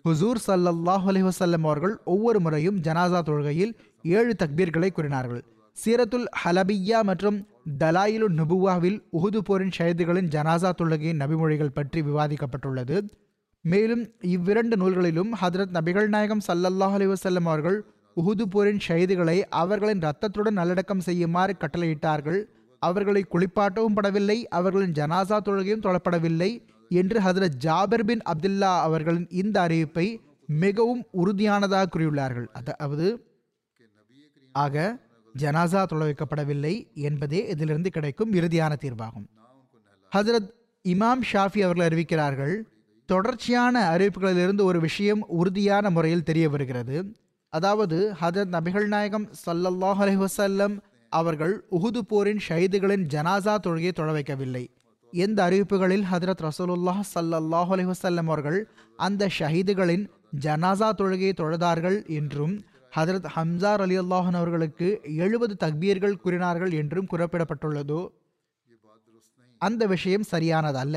ஹுசூர் சல்லல்லாஹ் அலி வசல்லம் அவர்கள் ஒவ்வொரு முறையும் ஜனாசா தொழுகையில் ஏழு தக்பீர்களை கூறினார்கள். சீரத்துல் ஹலபியா மற்றும் தலாயிலு நுபுவாவில் உஹுது போரின் ஷஹீதுகளின் ஜனாசா தொழுகையின் நபிமொழிகள் பற்றி விவாதிக்கப்பட்டுள்ளது. மேலும் இவ்விரண்டு நூல்களிலும் ஹதரத் நபிகள் நாயகம் சல்லல்லாஹ் அலி வசல்லம் அவர்கள் உஹுது போரின் ஷைதுகளை அவர்களின் ரத்தத்துடன் நல்லடக்கம் செய்யுமாறு கட்டளையிட்டார்கள். அவர்களை குளிப்பாட்டவும் படவில்லை அவர்களின் ஜனாசா தொழுகையும் தொழப்படவில்லை என்று ஹதரத் ஜாபர் பின் அப்துல்லா அவர்களின் இந்த அறிவிப்பை மிகவும் உறுதியானதாக கூறியுள்ளார்கள். அதாவது ஆக ஜனாசா தொலை வைக்கப்படவில்லை என்பதே இதிலிருந்து கிடைக்கும் இறுதியான தீர்வாகும். ஹசரத் இமாம் ஷாஃபி அவர்கள் அறிவிக்கிறார்கள் தொடர்ச்சியான அறிவிப்புகளிலிருந்து ஒரு விஷயம் உறுதியான முறையில் தெரிய வருகிறது அதாவது ஹஜரத் நபிகள் நாயகம் சல்லல்லாஹ் அலைஹி அவர்கள் உஹுது போரின் ஷஹீதுகளின் ஜனாசா தொழுகையை தொட வைக்கவில்லை. எந்த அறிவிப்புகளில் ஹதரத் ரசூலுல்லாஹ் சல்லல்லாஹ் அலைஹி வஸல்லம் அவர்கள் அந்த ஷஹீதுகளின் ஜனாசா தொழுகையை தொழுதார்கள் என்றும் ஹதரத் ஹம்சார் அலி அல்லாஹன் அவர்களுக்கு எழுபது தக்பீர்கள் கூறினார்கள் என்றும் குறிப்பிடப்பட்டுள்ளதோ? அந்த விஷயம் சரியானதல்ல.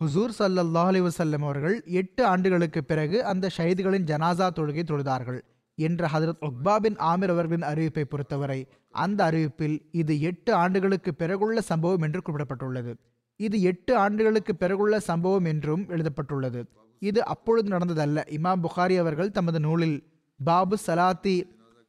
ஹுசூர் சல்லல்லா அலி வசல்லம் அவர்கள் எட்டு ஆண்டுகளுக்கு பிறகு அந்த ஷஹீதுகளின் ஜனாசா தொழுகை தொழுதார்கள் என்ற ஹதரத் உக்பா பின் ஆமிர் அவர்களின் அறிவிப்பை பொறுத்தவரை அந்த அறிவிப்பில் இது எட்டு ஆண்டுகளுக்கு பிறகுள்ள சம்பவம் என்று குறிப்பிடப்பட்டுள்ளது. இது எட்டு ஆண்டுகளுக்கு பிறகுள்ள சம்பவம் என்றும் எழுதப்பட்டுள்ளது. இது அப்பொழுது நடந்ததல்ல. இமாம் புகாரி அவர்கள் தமது நூலில் பாபு சலாத்தி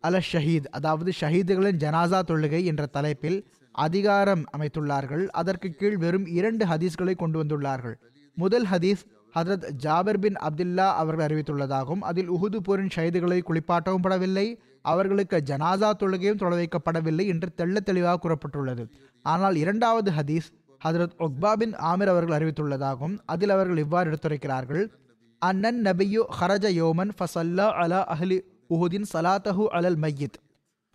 அல ஷஹீத் அதாவது ஷஹீதுகளின் ஜனாசா தொழுகை என்ற தலைப்பில் அதிகாரம் அமைத்துள்ளார்கள். அதற்கு கீழ் வெறும் இரண்டு ஹதீஸ்களை கொண்டு வந்துள்ளார்கள். முதல் ஹதீஸ் ஹதரத் ஜாபர் பின் அப்துல்லா அவர்கள் அறிவித்துள்ளதாகும். அதில் உஹுது போரின் ஷைதுகளை குளிப்பாட்டவும் படவில்லை. அவர்களுக்கு ஜனாசா தொழுகையும் தொலை வைக்கப்படவில்லை என்று தெள்ள தெளிவாக கூறப்பட்டுள்ளது. ஆனால் இரண்டாவது ஹதீஸ் ஹதரத் ஒக்பா பின் ஆமிர் அவர்கள் அறிவித்துள்ளதாகும். அதில் அவர்கள் இவ்வாறு எடுத்துரைக்கிறார்கள். அண்ணன் நபியு ஹரஜ யோமன் ஃபசல்லா அலா அஹ்லி உஹுதின் சலாத்தஹு அலல் மையித்.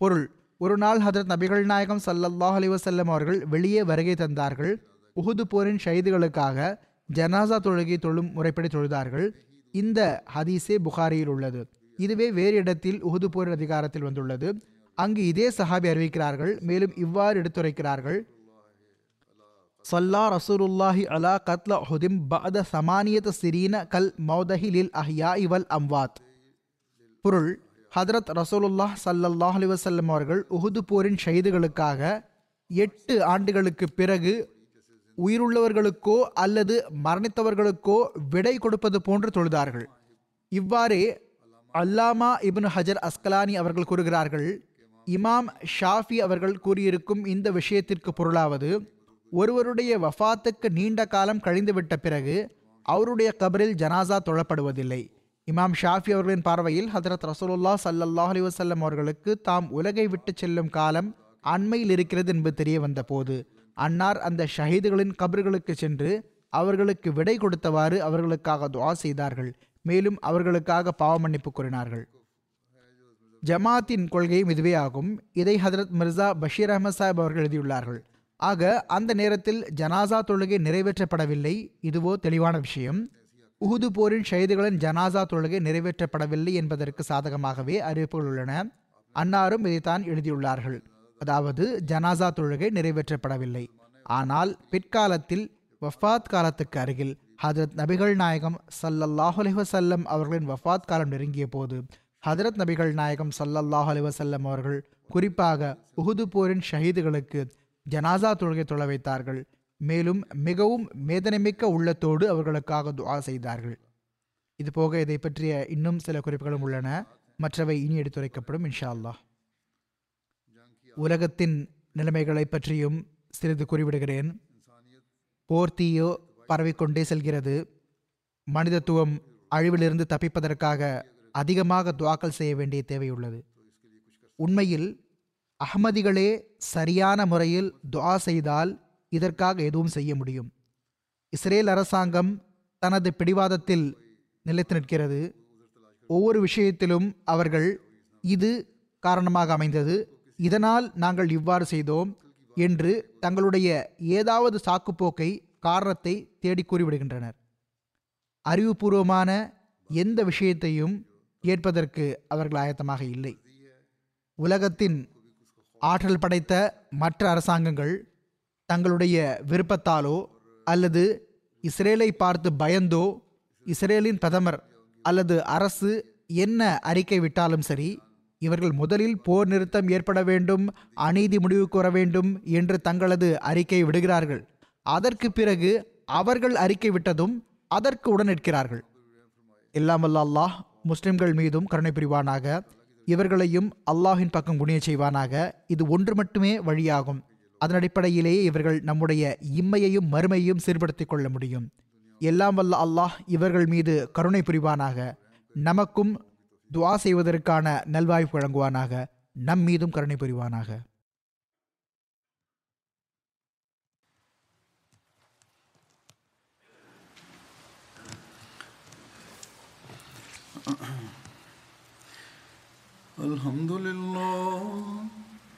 பொருள் ஒரு நாள் ஹதரத் நபிகள் நாயகம் சல்லல்லாஹ் அலி வசல்லம் அவர்கள் வெளியே வருகை தந்தார்கள். உஹுது போரின் ஷைதுகளுக்காக ஜனாசா தொழுகை தொழும் முறைப்படி தொழுதார்கள். இந்த ஹதீஸே புகாரியில் உள்ளது. இதுவே வேறு இடத்தில் உஹுது போரின் அதிகாரத்தில் வந்துள்ளது. அங்கு இதே சஹாபி அறிவிக்கிறார்கள். மேலும் இவ்வாறு எடுத்துரைக்கிறார்கள். சல்லா ரசூலுல்லாஹி அலா கத்ல ஹுதிம் பஅத சமானியத் சிரீன கல் மௌதஹி லில் அஹ்யா இவல் அம்வாத். பொருள் ஹதரத் ரசூலுல்லாஹ் சல்லல்லாஹ் அலி வசல்லம் அவர்கள் உஹுது போரின் ஷஹீதுகளுக்காக எட்டு ஆண்டுகளுக்கு பிறகு உயிருள்ளவர்களுக்கோ அல்லது மரணித்தவர்களுக்கோ விடை கொடுப்பது போன்று தொழுதார்கள். இவ்வாறே அல்லாமா இபின் ஹஜர் அஸ்கலானி அவர்கள் கூறுகிறார்கள் இமாம் ஷாஃபி அவர்கள் கூறியிருக்கும் இந்த விஷயத்திற்கு பொருளாவது ஒருவருடைய வஃபாத்துக்கு நீண்ட காலம் கழிந்துவிட்ட பிறகு அவருடைய கபரில் ஜனாசா தொழப்படுவதில்லை. இமாம் ஷாஃபி அவர்களின் பார்வையில் ஹதரத் ரசூலுல்லா சல்லல்லாஹ் அலி வசல்லம் அவர்களுக்கு தாம் உலகை விட்டு செல்லும் காலம் அண்மையில் இருக்கிறது என்பது தெரிய வந்த போது அன்னார் அந்த ஷஹீதுகளின் கபர்களுக்கு சென்று அவர்களுக்கு விடை கொடுத்தவாறு அவர்களுக்காக துவா செய்தார்கள். மேலும் அவர்களுக்காக பாவ மன்னிப்பு கூறினார்கள். ஜமாத்தின் கொள்கையும் இதுவே ஆகும். இதை ஹதரத் மிர்சா பஷீர் அஹமத் சாஹிப் அவர்கள் எழுதியுள்ளார்கள். ஆக அந்த நேரத்தில் ஜனாசா தொழுகை நிறைவேற்றப்படவில்லை. இதுவோ தெளிவான விஷயம். உகுது போரின் ஷஹீதுகளின் ஜனாசா தொழுகை நிறைவேற்றப்படவில்லை என்பதற்கு சாதகமாகவே அறிவிப்புகள் உள்ளன. அன்னாரும் இதைத்தான் எழுதியுள்ளார்கள். அதாவது ஜனாசா தொழுகை நிறைவேற்றப்படவில்லை. ஆனால் பிற்காலத்தில் வஃபாத் காலத்துக்கு அருகில் ஹதரத் நபிகள் நாயகம் சல்லல்லாஹ் அலிவசல்லம் அவர்களின் வஃபாத் காலம் நெருங்கிய போது ஹதரத் நபிகள் நாயகம் சல்லல்லாஹ் அலிவசல்லம் அவர்கள் குறிப்பாக உகுது போரின் ஷஹீதுகளுக்கு ஜனாசா தொழுகை தொழ வைத்தார்கள். மேலும் மிகவும் மேதனைமிக்க உள்ளத்தோடு அவர்களுக்காக துவா செய்தார்கள். இது போக இதை பற்றிய இன்னும் சில குறிப்புகளும் உள்ளன. மற்றவை இனி எடுத்துரைக்கப்படும் இன்ஷா அல்லாஹ் உலகத்தின் நிலைமைகளை பற்றியும் சிறிது குறிவிடுகிறேன் போர்த்தீயோ பரவிக்கொண்டே செல்கிறது. மனிதத்துவம் அழிவிலிருந்து தப்பிப்பதற்காக அதிகமாக துவாக்கல் செய்ய வேண்டிய தேவையுள்ளது உண்மையில் அகமதிகளே சரியான முறையில் துவா செய்தால் இதற்காக எதுவும் செய்ய முடியும். இஸ்ரேல் அரசாங்கம் தனது பிடிவாதத்தில் நிலைத்து நிற்கிறது. ஒவ்வொரு விஷயத்திலும் அவர்கள் இது காரணமாக அமைந்தது. இதனால் நாங்கள் இவ்வாறு செய்தோம் என்று தங்களுடைய ஏதாவது சாக்குப்போக்கை காரணத்தை தேடி கூறிவிடுகின்றனர். அறிவுபூர்வமான எந்த விஷயத்தையும் ஏற்பதற்கு அவர்கள் ஆயத்தமாக இல்லை. உலகத்தின் ஆற்றல் படைத்த மற்ற அரசாங்கங்கள் தங்களுடைய விருப்பத்தாலோ அல்லது இஸ்ரேலை பார்த்து பயந்தோ இஸ்ரேலின் பிரதமர் அல்லது அரசு என்ன அறிக்கை விட்டாலும் சரி இவர்கள் முதலில் போர் நிறுத்தம் ஏற்பட வேண்டும் அநீதி முடிவுக்கு வர வேண்டும் என்று தங்களது அறிக்கை விடுகிறார்கள். அதற்கு பிறகு அவர்கள் அறிக்கை விட்டதும் அதற்கு உடன் நிற்கிறார்கள். எல்லாம் அல்லாஹ் முஸ்லிம்கள் மீதும் கருணை புரிவானாக. இவர்களையும் அல்லாஹின் பக்கம் குணிய செய்வானாக. இது ஒன்று மட்டுமே வழியாகும். அதன் அடிப்படையிலேயே இவர்கள் நம்முடைய இம்மையையும் மறுமையையும் சீர்படுத்திக் கொள்ள முடியும் எல்லாம் வல்ல அல்லாஹ் இவர்கள் மீது கருணை புரிவானாக நமக்கும் துவா செய்வதற்கான நல்வாய்ப்பு வழங்குவானாக நம் மீதும் கருணை புரிவானாக الحمد لله